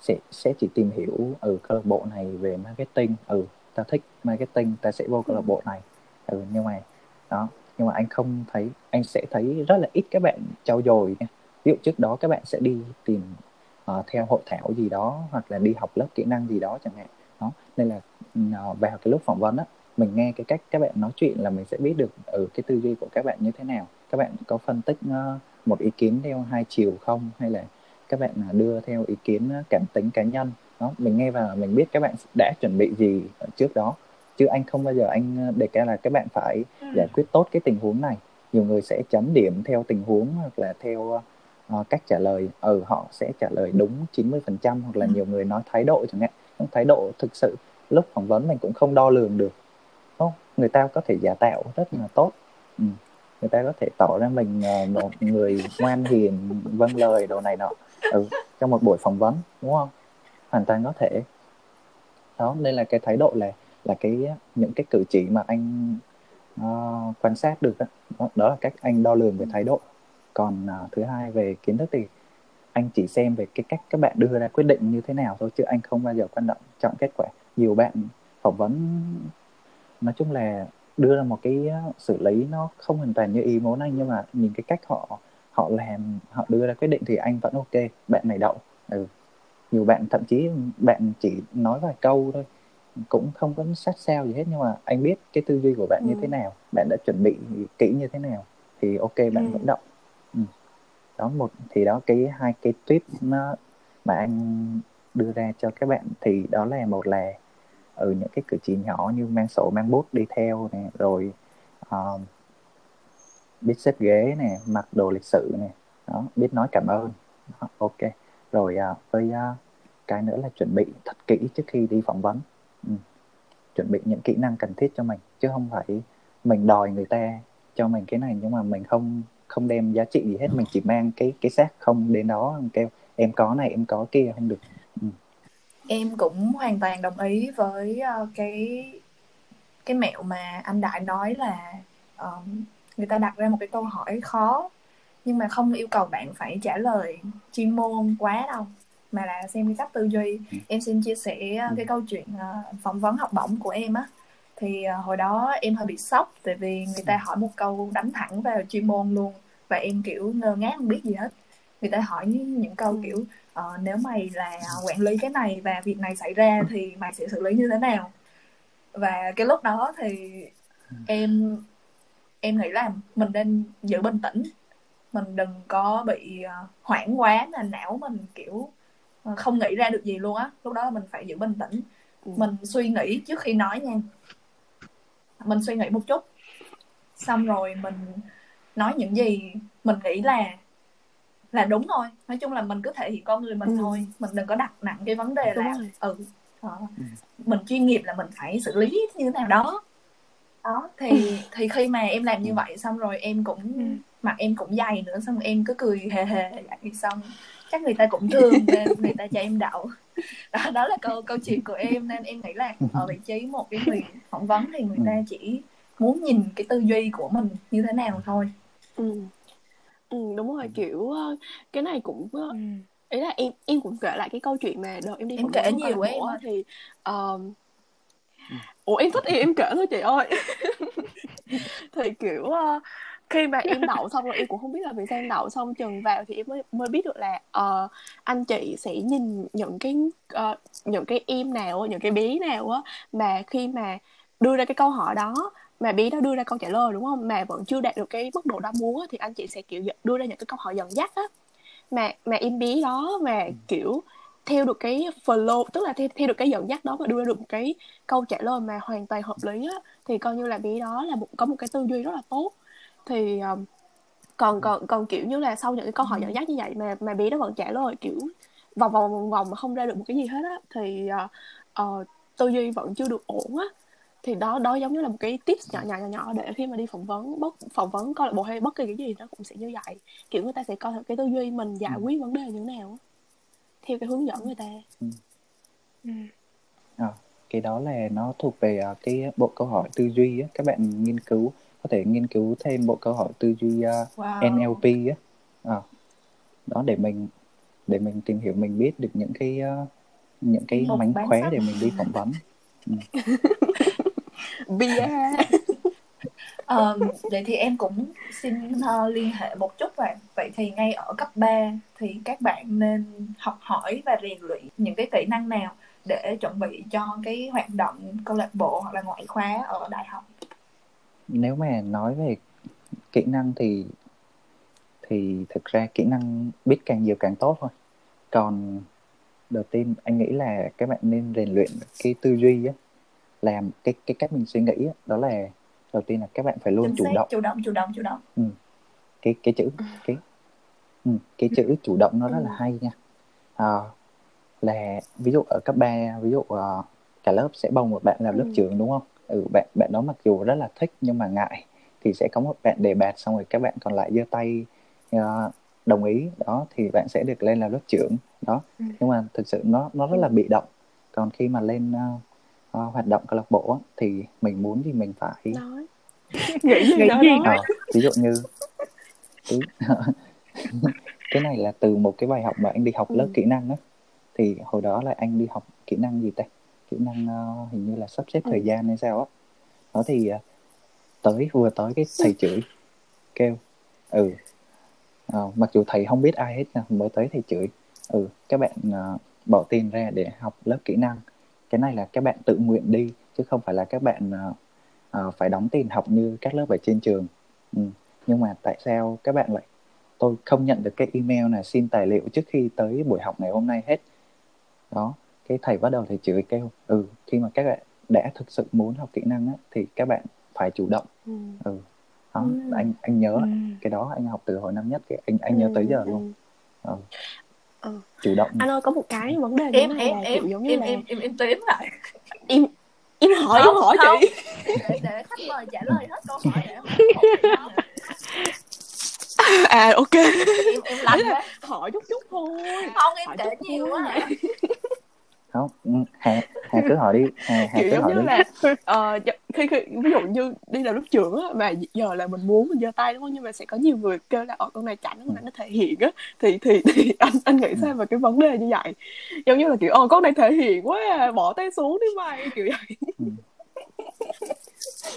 sẽ sẽ chỉ tìm hiểu ở ừ, câu lạc bộ này về marketing. Ừ ta thích marketing ta sẽ vô câu lạc bộ này. Ừ nhưng mà đó nhưng mà anh không thấy anh sẽ thấy rất là ít các bạn trau dồi nha. Ví dụ trước đó các bạn sẽ đi tìm uh, theo hội thảo gì đó hoặc là đi học lớp kỹ năng gì đó chẳng hạn. Đó nên là uh, vào cái lúc phỏng vấn á mình nghe cái cách các bạn nói chuyện là mình sẽ biết được ở ừ, cái tư duy của các bạn như thế nào. Các bạn có phân tích uh, một ý kiến theo hai chiều không? Hay là các bạn đưa theo ý kiến cảm tính cá nhân. Đó mình nghe vào mình biết các bạn đã chuẩn bị gì ở trước đó. Chứ anh không bao giờ anh đề cao là các bạn phải ừ. giải quyết tốt cái tình huống này. Nhiều người sẽ chấm điểm theo tình huống hoặc là theo uh, cách trả lời. Ừ họ sẽ trả lời đúng 90% hoặc là ừ. nhiều người nói thái độ chẳng hạn. Nhưng thái độ thực sự lúc phỏng vấn mình cũng không đo lường được. Không người ta có thể giả tạo rất là tốt. Ừ. người ta có thể tỏ ra mình uh, một người ngoan hiền vâng lời đồ này nọ ừ, trong một buổi phỏng vấn đúng không? Hoàn toàn có thể. Đó nên là cái thái độ là là cái những cái cử chỉ mà anh uh, quan sát được đó. đó đó là cách anh đo lường về thái độ. Còn uh, thứ hai về kiến thức thì anh chỉ xem về cái cách các bạn đưa ra quyết định như thế nào thôi chứ anh không bao giờ quan trọng chọn kết quả. Nhiều bạn phỏng vấn nói chung là đưa ra một cái ờ, xử lý nó không hoàn toàn như ý muốn anh nhưng mà nhìn cái cách họ họ làm họ đưa ra quyết định thì anh vẫn ok bạn này đậu ừ. nhiều bạn thậm chí bạn chỉ nói vài câu thôi cũng không có sát sao gì hết nhưng mà anh biết cái tư duy của bạn ừ. như thế nào bạn đã chuẩn bị kỹ như thế nào thì ok bạn ừ. vẫn động ừ. đó một thì đó cái hai cái tip nó mà anh đưa ra cho các bạn thì đó là một là ở ừ, những cái cử chỉ nhỏ như mang sổ mang bút đi theo này rồi uh, biết xếp ghế nè mặc đồ lịch sự nè đó biết nói cảm ơn. Đó, ok. Rồi uh, với uh, cái nữa là chuẩn bị thật kỹ trước khi đi phỏng vấn. Ừ. chuẩn bị những kỹ năng cần thiết cho mình chứ không phải mình đòi người ta cho mình cái này nhưng mà mình không không đem giá trị gì hết. Mình chỉ mang cái cái xác không đến đó kêu em có này em có kia không được. Ừ.
em cũng hoàn toàn đồng ý với uh, cái cái mẹo mà anh đại nói là um, người ta đặt ra một cái câu hỏi khó nhưng mà không yêu cầu bạn phải trả lời chuyên môn quá đâu mà là xem cái cách tư duy. Ừ. em xin chia sẻ ờ, cái câu chuyện uh, phỏng vấn học bổng của em á. Thì uh, hồi đó em hơi bị sốc tại vì người ta hỏi một câu đánh thẳng vào chuyên môn luôn và em kiểu ngơ ngác không biết gì hết. Người ta hỏi những câu ừ. kiểu uh, nếu mày là quản lý cái này và việc này xảy ra thì mày sẽ xử lý như thế nào? Và cái lúc đó thì em em nghĩ là mình nên giữ bình tĩnh mình đừng có bị hoảng quá là não mình kiểu Ờ, không nghĩ ra được gì luôn á lúc đó mình phải giữ bình tĩnh ừ. mình suy nghĩ trước khi nói nha mình suy nghĩ một chút xong rồi mình nói những gì mình nghĩ là là đúng thôi nói chung là mình cứ thể hiện con người mình ừ. thôi mình đừng có đặt nặng cái vấn đề đúng là rồi. ừ ờ, ừ. mình chuyên nghiệp là mình phải xử lý như thế nào đó đó thì thì khi mà em làm như vậy xong rồi em cũng ừ. mặt em cũng dày nữa xong em cứ cười hề hề vậy xong chắc người ta cũng thương nên người ta cho em đậu đó, đó là câu câu chuyện của em nên em nghĩ là ở vị trí một cái người phỏng vấn thì người ta ừ. chỉ muốn nhìn cái tư duy của mình như thế nào thôi
ừ, ừ đúng rồi kiểu ờ, cái này cũng ờ, ừ. ý là em em cũng kể lại cái câu chuyện mà đợt em đi
em kể nhiều của em
thì um, ủa em thích thì em kể thôi chị ơi. Thì kiểu uh, khi mà em đậu xong rồi em cũng không biết là vì sao em đậu xong chừng vào thì em mới mới biết được là uh, anh chị sẽ nhìn những cái uh, những cái em nào những cái bé nào á mà khi mà đưa ra cái câu hỏi đó mà bé đó đưa ra câu trả lời đúng không? Mà vẫn chưa đạt được cái mức độ đó muốn á, thì anh chị sẽ kiểu đưa ra những cái câu hỏi dẫn dắt á. Mà mà em bé đó mà ừ. kiểu theo được cái flow tức là theo, theo được cái dẫn dắt đó và đưa ra được một cái câu trả lời mà hoàn toàn hợp lý á thì coi như là bé đó là một có một cái tư duy rất là tốt. Thì um, còn còn còn kiểu như là sau những cái câu hỏi dẫn dắt như vậy mà mà bé đó vẫn trả lời kiểu vòng vòng vòng vòng mà không ra được một cái gì hết á thì uh, uh, tư duy vẫn chưa được ổn á. Thì đó đó giống như là một cái tips nhỏ nhỏ nhỏ nhỏ để khi mà đi phỏng vấn bất phỏng vấn câu lạc bộ hay bất kỳ cái gì nó cũng sẽ như vậy. Kiểu người ta sẽ coi cái tư duy mình giải ừ. quyết vấn đề như thế nào theo cái hướng dẫn người ta ừ.
Ừ. À, cái đó là nó thuộc về uh, cái bộ câu hỏi tư duy á các bạn nghiên cứu có thể nghiên cứu thêm bộ câu hỏi tư duy uh, wow. NLP á à, đó để mình để mình tìm hiểu mình biết được những cái uh, những cái Một mánh khóe để mình đi phỏng vấn ừ.
bia
um, vậy thì em cũng xin uh, liên hệ một chút vậy vậy thì ngay ở cấp 3 thì các bạn nên học hỏi và rèn luyện những cái kỹ năng nào để chuẩn bị cho cái hoạt động câu lạc bộ hoặc là ngoại khóa ở đại học?
Nếu mà nói về kỹ năng thì thì thực ra kỹ năng biết càng nhiều càng tốt thôi. Còn đầu tiên anh nghĩ là các bạn nên rèn luyện cái tư duy á làm cái cái cách mình suy nghĩ á, đó là đầu tiên là các bạn phải luôn
chủ động. chủ động chủ động chủ động.
Ừ. cái cái chữ cái ừ, cái chữ chủ động nó rất là ừ. hay nha. À, là ví dụ ở cấp 3 ví dụ uh, cả lớp sẽ bầu một bạn làm lớp ừ. trưởng đúng không? Ừ, bạn bạn đó mặc dù rất là thích nhưng mà ngại thì sẽ có một bạn đề bạt xong rồi các bạn còn lại giơ tay uh, đồng ý. Đó thì bạn sẽ được lên làm lớp trưởng. Đó ừ. nhưng mà thực sự nó nó rất là bị động. Còn khi mà lên uh, uh, hoạt động câu lạc bộ thì mình muốn thì mình phải
nói. Nghĩ gì nói
gì? à, ví dụ như cái, này là từ một cái bài học mà anh đi học ừ. lớp kỹ năng á. Thì hồi đó là anh đi học kỹ năng gì ta? Kỹ năng uh, hình như là sắp xếp thời ừ. gian hay sao á. Đó thì uh, tới vừa tới cái thầy chửi kêu ừ uh, mặc dù thầy không biết ai hết nha mới tới thầy chửi. Ừ các bạn uh, bỏ tiền ra để học lớp kỹ năng cái này là các bạn tự nguyện đi chứ không phải là các bạn uh, phải đóng tiền học như các lớp ở trên trường ừ. nhưng mà tại sao các bạn lại tôi không nhận được cái email này xin tài liệu trước khi tới buổi học ngày hôm nay hết đó cái thầy bắt đầu thầy chửi kêu ừ khi mà các bạn đã thực sự muốn học kỹ năng á, thì các bạn phải chủ động ừ, ừ. đó ừ. anh anh nhớ ừ. cái đó anh học từ hồi năm nhất cái anh anh nhớ ừ. tới giờ luôn ừ. Ừ. chủ động.
Anh ơi có một cái vấn đề
em em em em giống như em, là... em em em tím lại.
Em em hỏi không, em hỏi không. chị.
Để, để khách mời trả lời hết câu hỏi để
à ok.
Em em lạnh
hỏi chút chút thôi.
Không em hỏi kể nhiều quá
không ừ, hà hà cứ hỏi đi hà, hà
kiểu
cứ
giống như đi. là uh, khi, khi ví dụ như đi làm lớp trưởng á mà giờ là mình muốn mình giơ tay đúng không? Nhưng mà sẽ có nhiều người kêu là ở con này chảnh con này nó thể hiện á. Thì thì thì anh anh nghĩ sao về cái vấn đề như vậy? Giống như là kiểu ồ con này thể hiện quá à, bỏ tay xuống đi mày kiểu vậy. Ừ.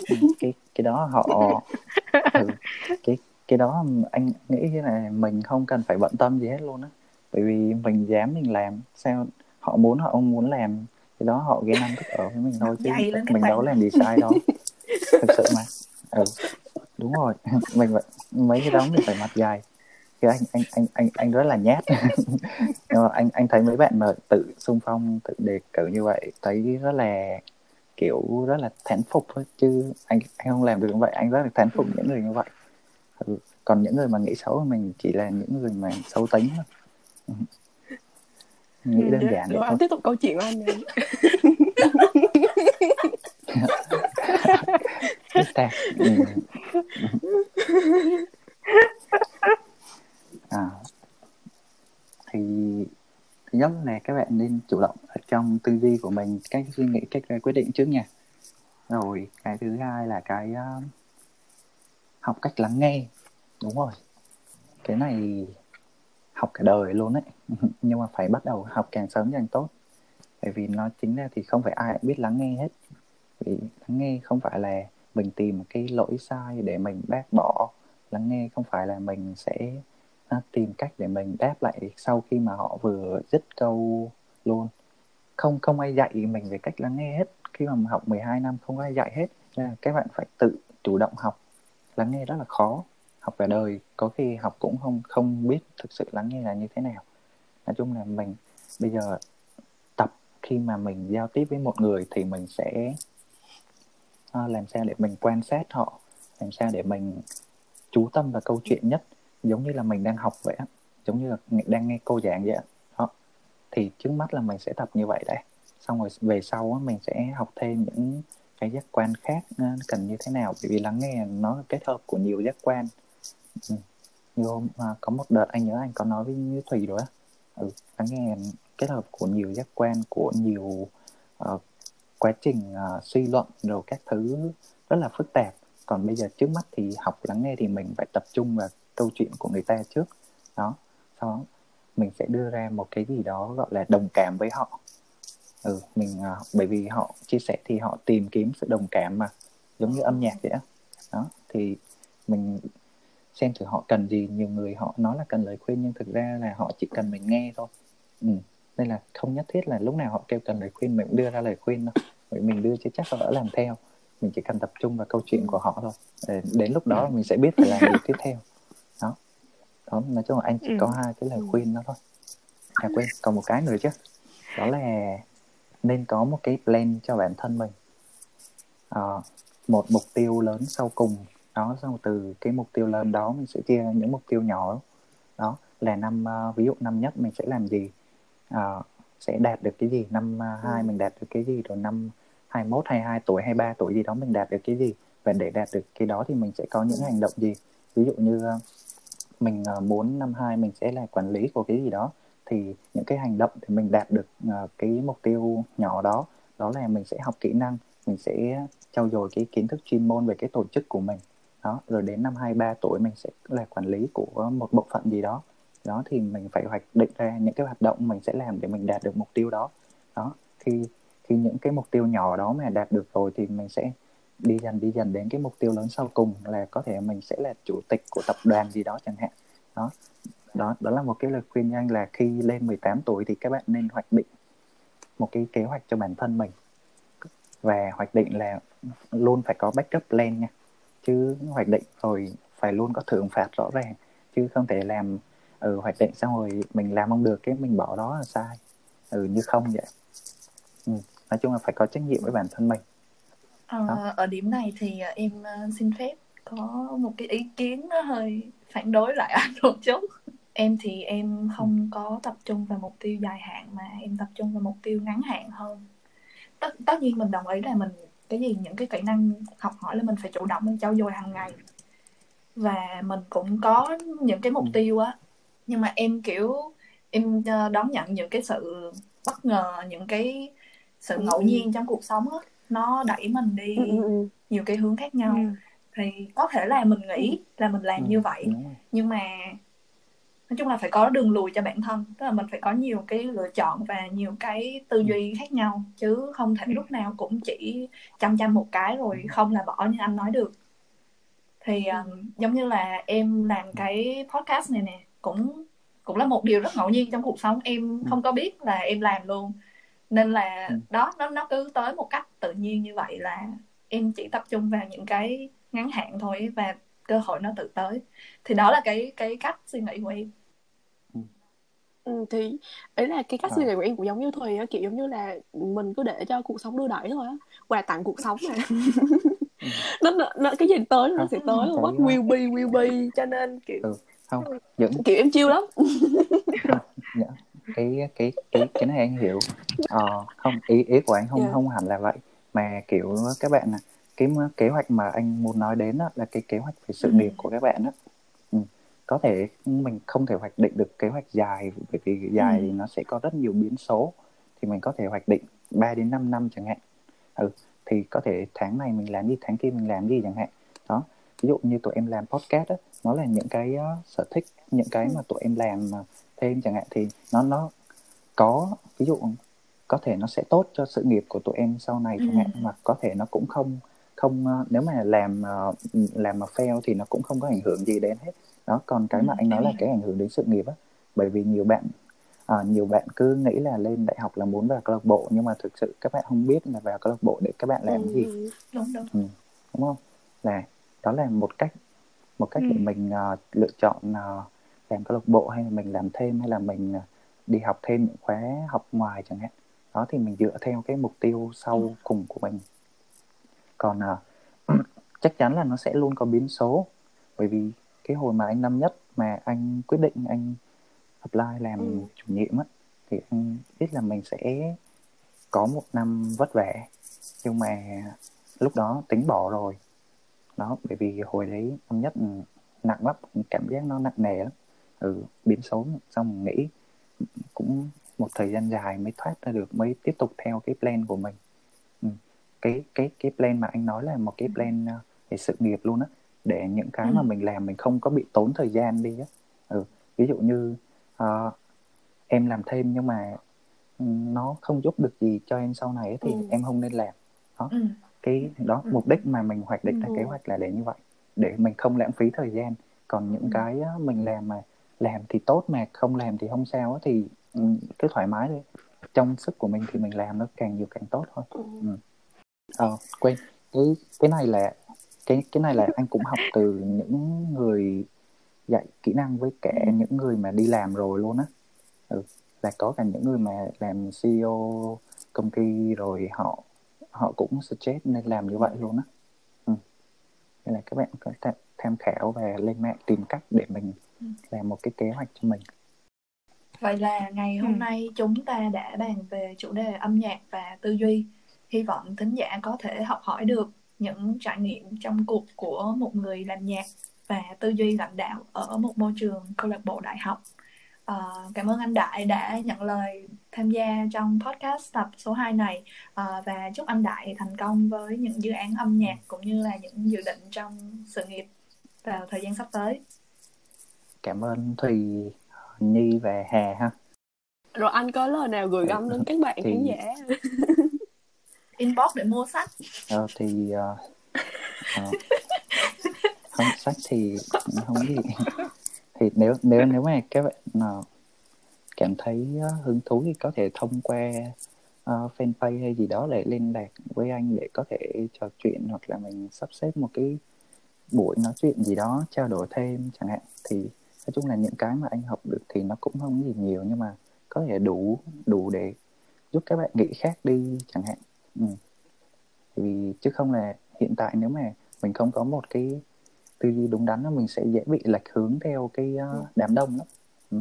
ừ cái cái đó họ ừ, cái cái đó anh nghĩ này mình không cần phải bận tâm gì hết luôn á. Bởi vì mình dám mình làm sao họ muốn họ không muốn làm thì đó họ ghen ăn thức ở với mình thôi chứ mình đâu làm gì sai đâu. Thực sự mà. Ừ đúng rồi. Mình mấy cái đó mình phải mặt dài thì anh anh anh anh anh rất là nhát. Nhưng mà anh anh thấy mấy bạn mà tự xung phong tự đề cử như vậy thấy rất là kiểu rất là thán phục thôi. Chứ anh anh không làm được như vậy. Anh rất là thán phục những người như vậy. Ừ. còn những người mà nghĩ xấu mình chỉ là những người mà xấu tính thôi nghĩ ừ, đơn giản
rồi anh tiếp tục câu chuyện của anh
ta ừ. à thì thứ nhất là các bạn nên chủ động ở trong tư duy của mình cách suy nghĩ cách quyết định trước nha. Rồi cái thứ hai là cái uh, học cách lắng nghe đúng rồi. Cái này học cả đời luôn đấy nhưng mà phải bắt đầu học càng sớm càng tốt. Bởi vì nó chính ra thì không phải ai cũng biết lắng nghe hết. Vì lắng nghe không phải là mình tìm cái lỗi sai để mình bác bỏ. Lắng nghe không phải là mình sẽ à, tìm cách để mình đáp lại sau khi mà họ vừa dứt câu luôn. Không không ai dạy mình về cách lắng nghe hết. Khi mà học 12 năm không ai dạy hết. Nên là các bạn phải tự chủ động học. Lắng nghe rất là khó học cả đời có khi học cũng không không biết thực sự lắng nghe là như thế nào. Nói chung là mình bây giờ tập khi mà mình giao tiếp với một người thì mình sẽ uh, làm sao để mình quan sát họ làm sao để mình chú tâm vào câu chuyện nhất giống như là mình đang học vậy giống như là đang nghe cô giảng vậy đó thì trước mắt là mình sẽ tập như vậy đấy. Xong rồi về sau mình sẽ học thêm những cái giác quan khác ờ, cần như thế nào bởi vì lắng nghe nó kết hợp của nhiều giác quan ừ. như hôm à, có một đợt anh nhớ anh có nói với như thủy rồi á. Ừ, lắng nghe kết hợp của nhiều giác quan của nhiều uh, quá trình uh, suy luận rồi các thứ rất là phức tạp. Còn bây giờ trước mắt thì học lắng nghe thì mình phải tập trung vào câu chuyện của người ta trước. Đó sau đó mình sẽ đưa ra một cái gì đó gọi là đồng cảm với họ. Ừ mình uh, bởi vì họ chia sẻ thì họ tìm kiếm sự đồng cảm mà giống như âm nhạc vậy đó, đó thì mình xem thử họ cần gì. Nhiều người họ nói là cần lời khuyên nhưng thực ra là họ chỉ cần mình nghe thôi. Ừ. nên là không nhất thiết là lúc nào họ kêu cần lời khuyên mình cũng đưa ra lời khuyên đâu bởi mình đưa chứ chắc họ đã làm theo. Mình chỉ cần tập trung vào câu chuyện của họ thôi. Để đến lúc đó mình sẽ biết phải làm gì tiếp theo. Đó. Đó nói chung là anh chỉ có ừ. hai cái lời khuyên đó thôi. À quên còn một cái nữa chứ. Đó là nên có một cái plan cho bản thân mình. À, một mục tiêu lớn sau cùng đó xong từ cái mục tiêu lớn đó mình sẽ chia những mục tiêu nhỏ. Đó là năm uh, ví dụ năm nhất mình sẽ làm gì? Uh, sẽ đạt được cái gì? Năm uh, hai mình đạt được cái gì? Rồi năm 21, 22 tuổi, 23 tuổi gì đó mình đạt được cái gì? Và để đạt được cái đó thì mình sẽ có những hành động gì? Ví dụ như uh, mình uh, muốn năm hai mình sẽ là quản lý của cái gì đó thì những cái hành động để mình đạt được uh, cái mục tiêu nhỏ đó đó là mình sẽ học kỹ năng mình sẽ trau dồi cái kiến thức chuyên môn về cái tổ chức của mình đó, rồi đến năm 23 tuổi mình sẽ là quản lý của một bộ phận gì đó. Đó thì mình phải hoạch định ra những cái hoạt động mình sẽ làm để mình đạt được mục tiêu đó. Đó, khi khi những cái mục tiêu nhỏ đó mà đạt được rồi thì mình sẽ đi dần đi dần đến cái mục tiêu lớn sau cùng là có thể mình sẽ là chủ tịch của tập đoàn gì đó chẳng hạn. Đó đó đó là một cái lời khuyên nhanh là khi lên 18 tuổi thì các bạn nên hoạch định một cái kế hoạch cho bản thân mình. Và hoạch định là luôn phải có backup plan nha chứ hoạch định rồi phải luôn có thưởng phạt rõ ràng chứ không thể làm ừ hoạch định xong rồi mình làm không được cái mình bỏ đó là sai. Ừ như không vậy. Ừ. nói chung là phải có trách nhiệm với bản thân mình.
À, ở điểm này thì em à, xin phép có một cái ý kiến nó hơi phản đối lại anh một chút. Em thì em không ừ. có tập trung vào mục tiêu dài hạn mà em tập trung vào mục tiêu ngắn hạn hơn. Tất tất nhiên mình đồng ý là mình cái gì những cái kỹ năng học hỏi là mình phải chủ động mình trau dồi hàng ngày. Và mình cũng có những cái mục ừ. tiêu á. Nhưng mà em kiểu em ờ, đón nhận những cái sự bất ngờ những cái sự ừ. ngẫu nhiên trong cuộc sống á nó đẩy mình đi nhiều cái hướng khác nhau. Thì có thể là mình nghĩ là mình làm như vậy nhưng mà nói chung là phải có đường lùi cho bản thân tức là mình phải có nhiều cái lựa chọn và nhiều cái tư duy khác nhau chứ không thể lúc nào cũng chỉ chăm chăm một cái rồi không là bỏ như anh nói được. Thì um, giống như là em làm cái podcast này nè cũng cũng là một điều rất ngẫu nhiên trong cuộc sống. Em không có biết là em làm luôn. Nên là đó nó nó cứ tới một cách tự nhiên như vậy là em chỉ tập trung vào những cái ngắn hạn thôi và cơ hội nó tự tới. Thì đó là cái cái cách suy nghĩ của em
Ừ, thì ấy là cái cách suy nghĩ của em cũng giống như Thùy á kiểu giống như là mình cứ để cho cuộc sống đưa đẩy thôi á quà tặng cuộc sống mà nó, nó, nó cái gì tới nó sẽ tới what will be will be cho nên kiểu ừ,
không những
kiểu em chiêu lắm
dạ, cái cái cái cái này anh hiểu ờ, không ý ý của anh không yeah. Dạ. không hẳn là vậy mà kiểu các bạn cái kế hoạch mà anh muốn nói đến đó là cái kế hoạch về sự nghiệp của các bạn đó ừ. Có thể mình không thể hoạch định được kế hoạch dài bởi vì dài ừ. nó sẽ có rất nhiều biến số thì mình có thể hoạch định 3 đến 5 năm chẳng hạn ừ thì có thể tháng này mình làm gì tháng kia mình làm gì chẳng hạn đó ví dụ như tụi em làm podcast á nó là những cái uh, sở thích những cái mà tụi em làm uh, thêm chẳng hạn thì nó nó có ví dụ có thể nó sẽ tốt cho sự nghiệp của tụi em sau này chẳng hạn ừ. mà có thể nó cũng không không uh, nếu mà làm uh, làm mà fail thì nó cũng không có ảnh hưởng gì đến hết đó còn cái ừ, mà anh nói là cái ảnh hưởng đến sự nghiệp á bởi vì nhiều bạn à, nhiều bạn cứ nghĩ là lên đại học là muốn vào câu lạc bộ nhưng mà thực sự các bạn không biết là vào câu lạc bộ để các bạn làm ừ, gì.
đúng đúng.
Ừ, đúng không? Là đó là một cách một cách ừ. để mình uh, lựa chọn uh, làm câu lạc bộ hay là mình làm thêm hay là mình uh, đi học thêm những khóa học ngoài chẳng hạn. Đó thì mình dựa theo cái mục tiêu sau ừ. cùng của mình. Còn uh, chắc chắn là nó sẽ luôn có biến số bởi vì cái hồi mà anh năm nhất mà anh quyết định anh apply làm ừ. chủ nhiệm á thì anh biết là mình sẽ có một năm vất vả nhưng mà lúc đó tính bỏ rồi đó bởi vì hồi đấy năm nhất nặng lắm cảm giác nó nặng nề lắm ừ, biến số xong nghĩ cũng một thời gian dài mới thoát ra được mới tiếp tục theo cái plan của mình ừ. cái cái cái plan mà anh nói là một cái ừ. plan ờ, về sự nghiệp luôn á để những cái ừ. mà mình làm mình không có bị tốn thời gian đi á ừ. ví dụ như uh, em làm thêm nhưng mà nó không giúp được gì cho em sau này thì ừ. em không nên làm đó ừ. cái đó ừ. mục đích mà mình hoạch định ừ. ra kế hoạch là để như vậy để mình không lãng phí thời gian còn những ừ. cái mình làm mà làm thì tốt mà không làm thì không sao thì ừ, cứ thoải mái đi trong sức của mình thì mình làm nó càng nhiều càng tốt thôi ừ. ừ. ờ quên cái cái này là cái cái này là anh cũng học từ những người dạy kỹ năng với cả ừ. những người mà đi làm rồi luôn á ừ. là có cả những người mà làm CEO công ty rồi họ họ cũng suggest nên làm như vậy luôn á ừ. nên là các bạn có thể tham khảo và lên mạng tìm cách để mình ừ. làm một cái kế hoạch cho mình
vậy là ngày hôm ừ. nay chúng ta đã bàn về chủ đề âm nhạc và tư duy hy vọng thính giả có thể học hỏi được những trải nghiệm trong cuộc của một người làm nhạc và tư duy lãnh đạo ở một môi trường câu lạc bộ đại học. Uh, cảm ơn anh Đại đã nhận lời tham gia trong podcast tập số 2 này uh, và chúc anh Đại thành công với những dự án âm nhạc cũng như là những dự định trong sự nghiệp vào thời gian sắp tới.
Cảm ơn Thùy, Nhi và Hà ha.
Rồi anh có lời nào gửi gắm đến các bạn thì... khán giả?
Inbox để mua sách.
Ờ, thì uh, uh, không sách thì không gì thì nếu nếu nếu mà các bạn nào cảm thấy hứng thú thì có thể thông qua uh, fanpage hay gì đó để liên lạc với anh để có thể trò chuyện hoặc là mình sắp xếp một cái buổi nói chuyện gì đó trao đổi thêm chẳng hạn. Thì nói chung là những cái mà anh học được thì nó cũng không gì nhiều nhưng mà có thể đủ đủ để giúp các bạn nghĩ khác đi chẳng hạn ừ. vì chứ không là hiện tại nếu mà mình không có một cái tư duy đúng đắn mình sẽ dễ bị lệch hướng theo cái uh, đám đông đó ừ.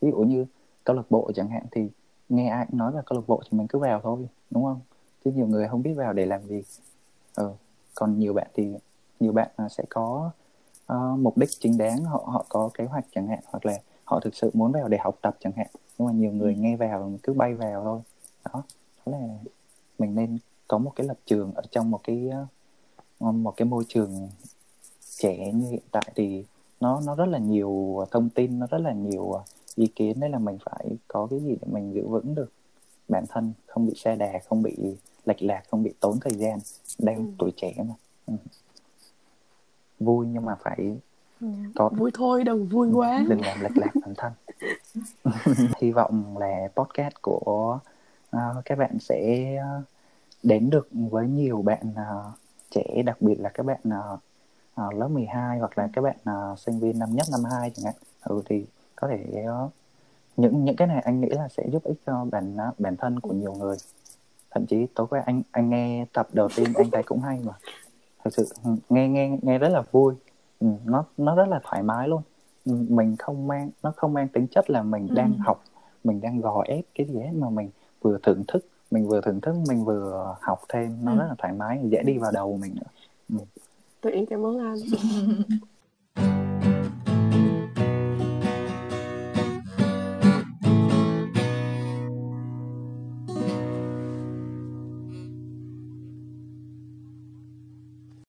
ví dụ như câu lạc bộ chẳng hạn thì nghe ai cũng nói là câu lạc bộ thì mình cứ vào thôi đúng không chứ nhiều người không biết vào để làm gì ừ. còn nhiều bạn thì nhiều bạn sẽ có uh, mục đích chính đáng họ họ có kế hoạch chẳng hạn hoặc là họ thực sự muốn vào để học tập chẳng hạn nhưng mà nhiều người ừ. nghe vào cứ bay vào thôi đó đó là mình nên có một cái lập trường ở trong một cái uh, một cái môi trường trẻ như hiện tại thì nó nó rất là nhiều thông tin nó rất là nhiều ý kiến đấy là mình phải có cái gì để mình giữ vững được bản thân không bị xe đà không bị lệch lạc không bị tốn thời gian đang ừ. tuổi trẻ mà ừ. vui nhưng mà phải
ừ. có vui thôi đừng vui ừ, quá
đừng làm lệch lạc bản thân hy vọng là podcast của uh, các bạn sẽ đến được với nhiều bạn uh, trẻ đặc biệt là các bạn uh, uh, lớp 12 hoặc là các bạn uh, sinh viên năm nhất năm hai chẳng hạn. Ừ, thì có thể uh, những những cái này anh nghĩ là sẽ giúp ích cho bản uh, bản thân của nhiều người. Thậm chí tối qua anh anh nghe tập đầu tiên anh thấy cũng hay mà. Thật sự ừ, nghe nghe nghe rất là vui. Ừ, nó nó rất là thoải mái luôn. Ừ, mình không mang nó không mang tính chất là mình ừ. đang học mình đang gò ép cái gì hết mà mình vừa thưởng thức mình vừa thưởng thức mình vừa học thêm nó ừ. rất là thoải mái dễ đi vào đầu mình nữa
ừ. Em cảm ơn anh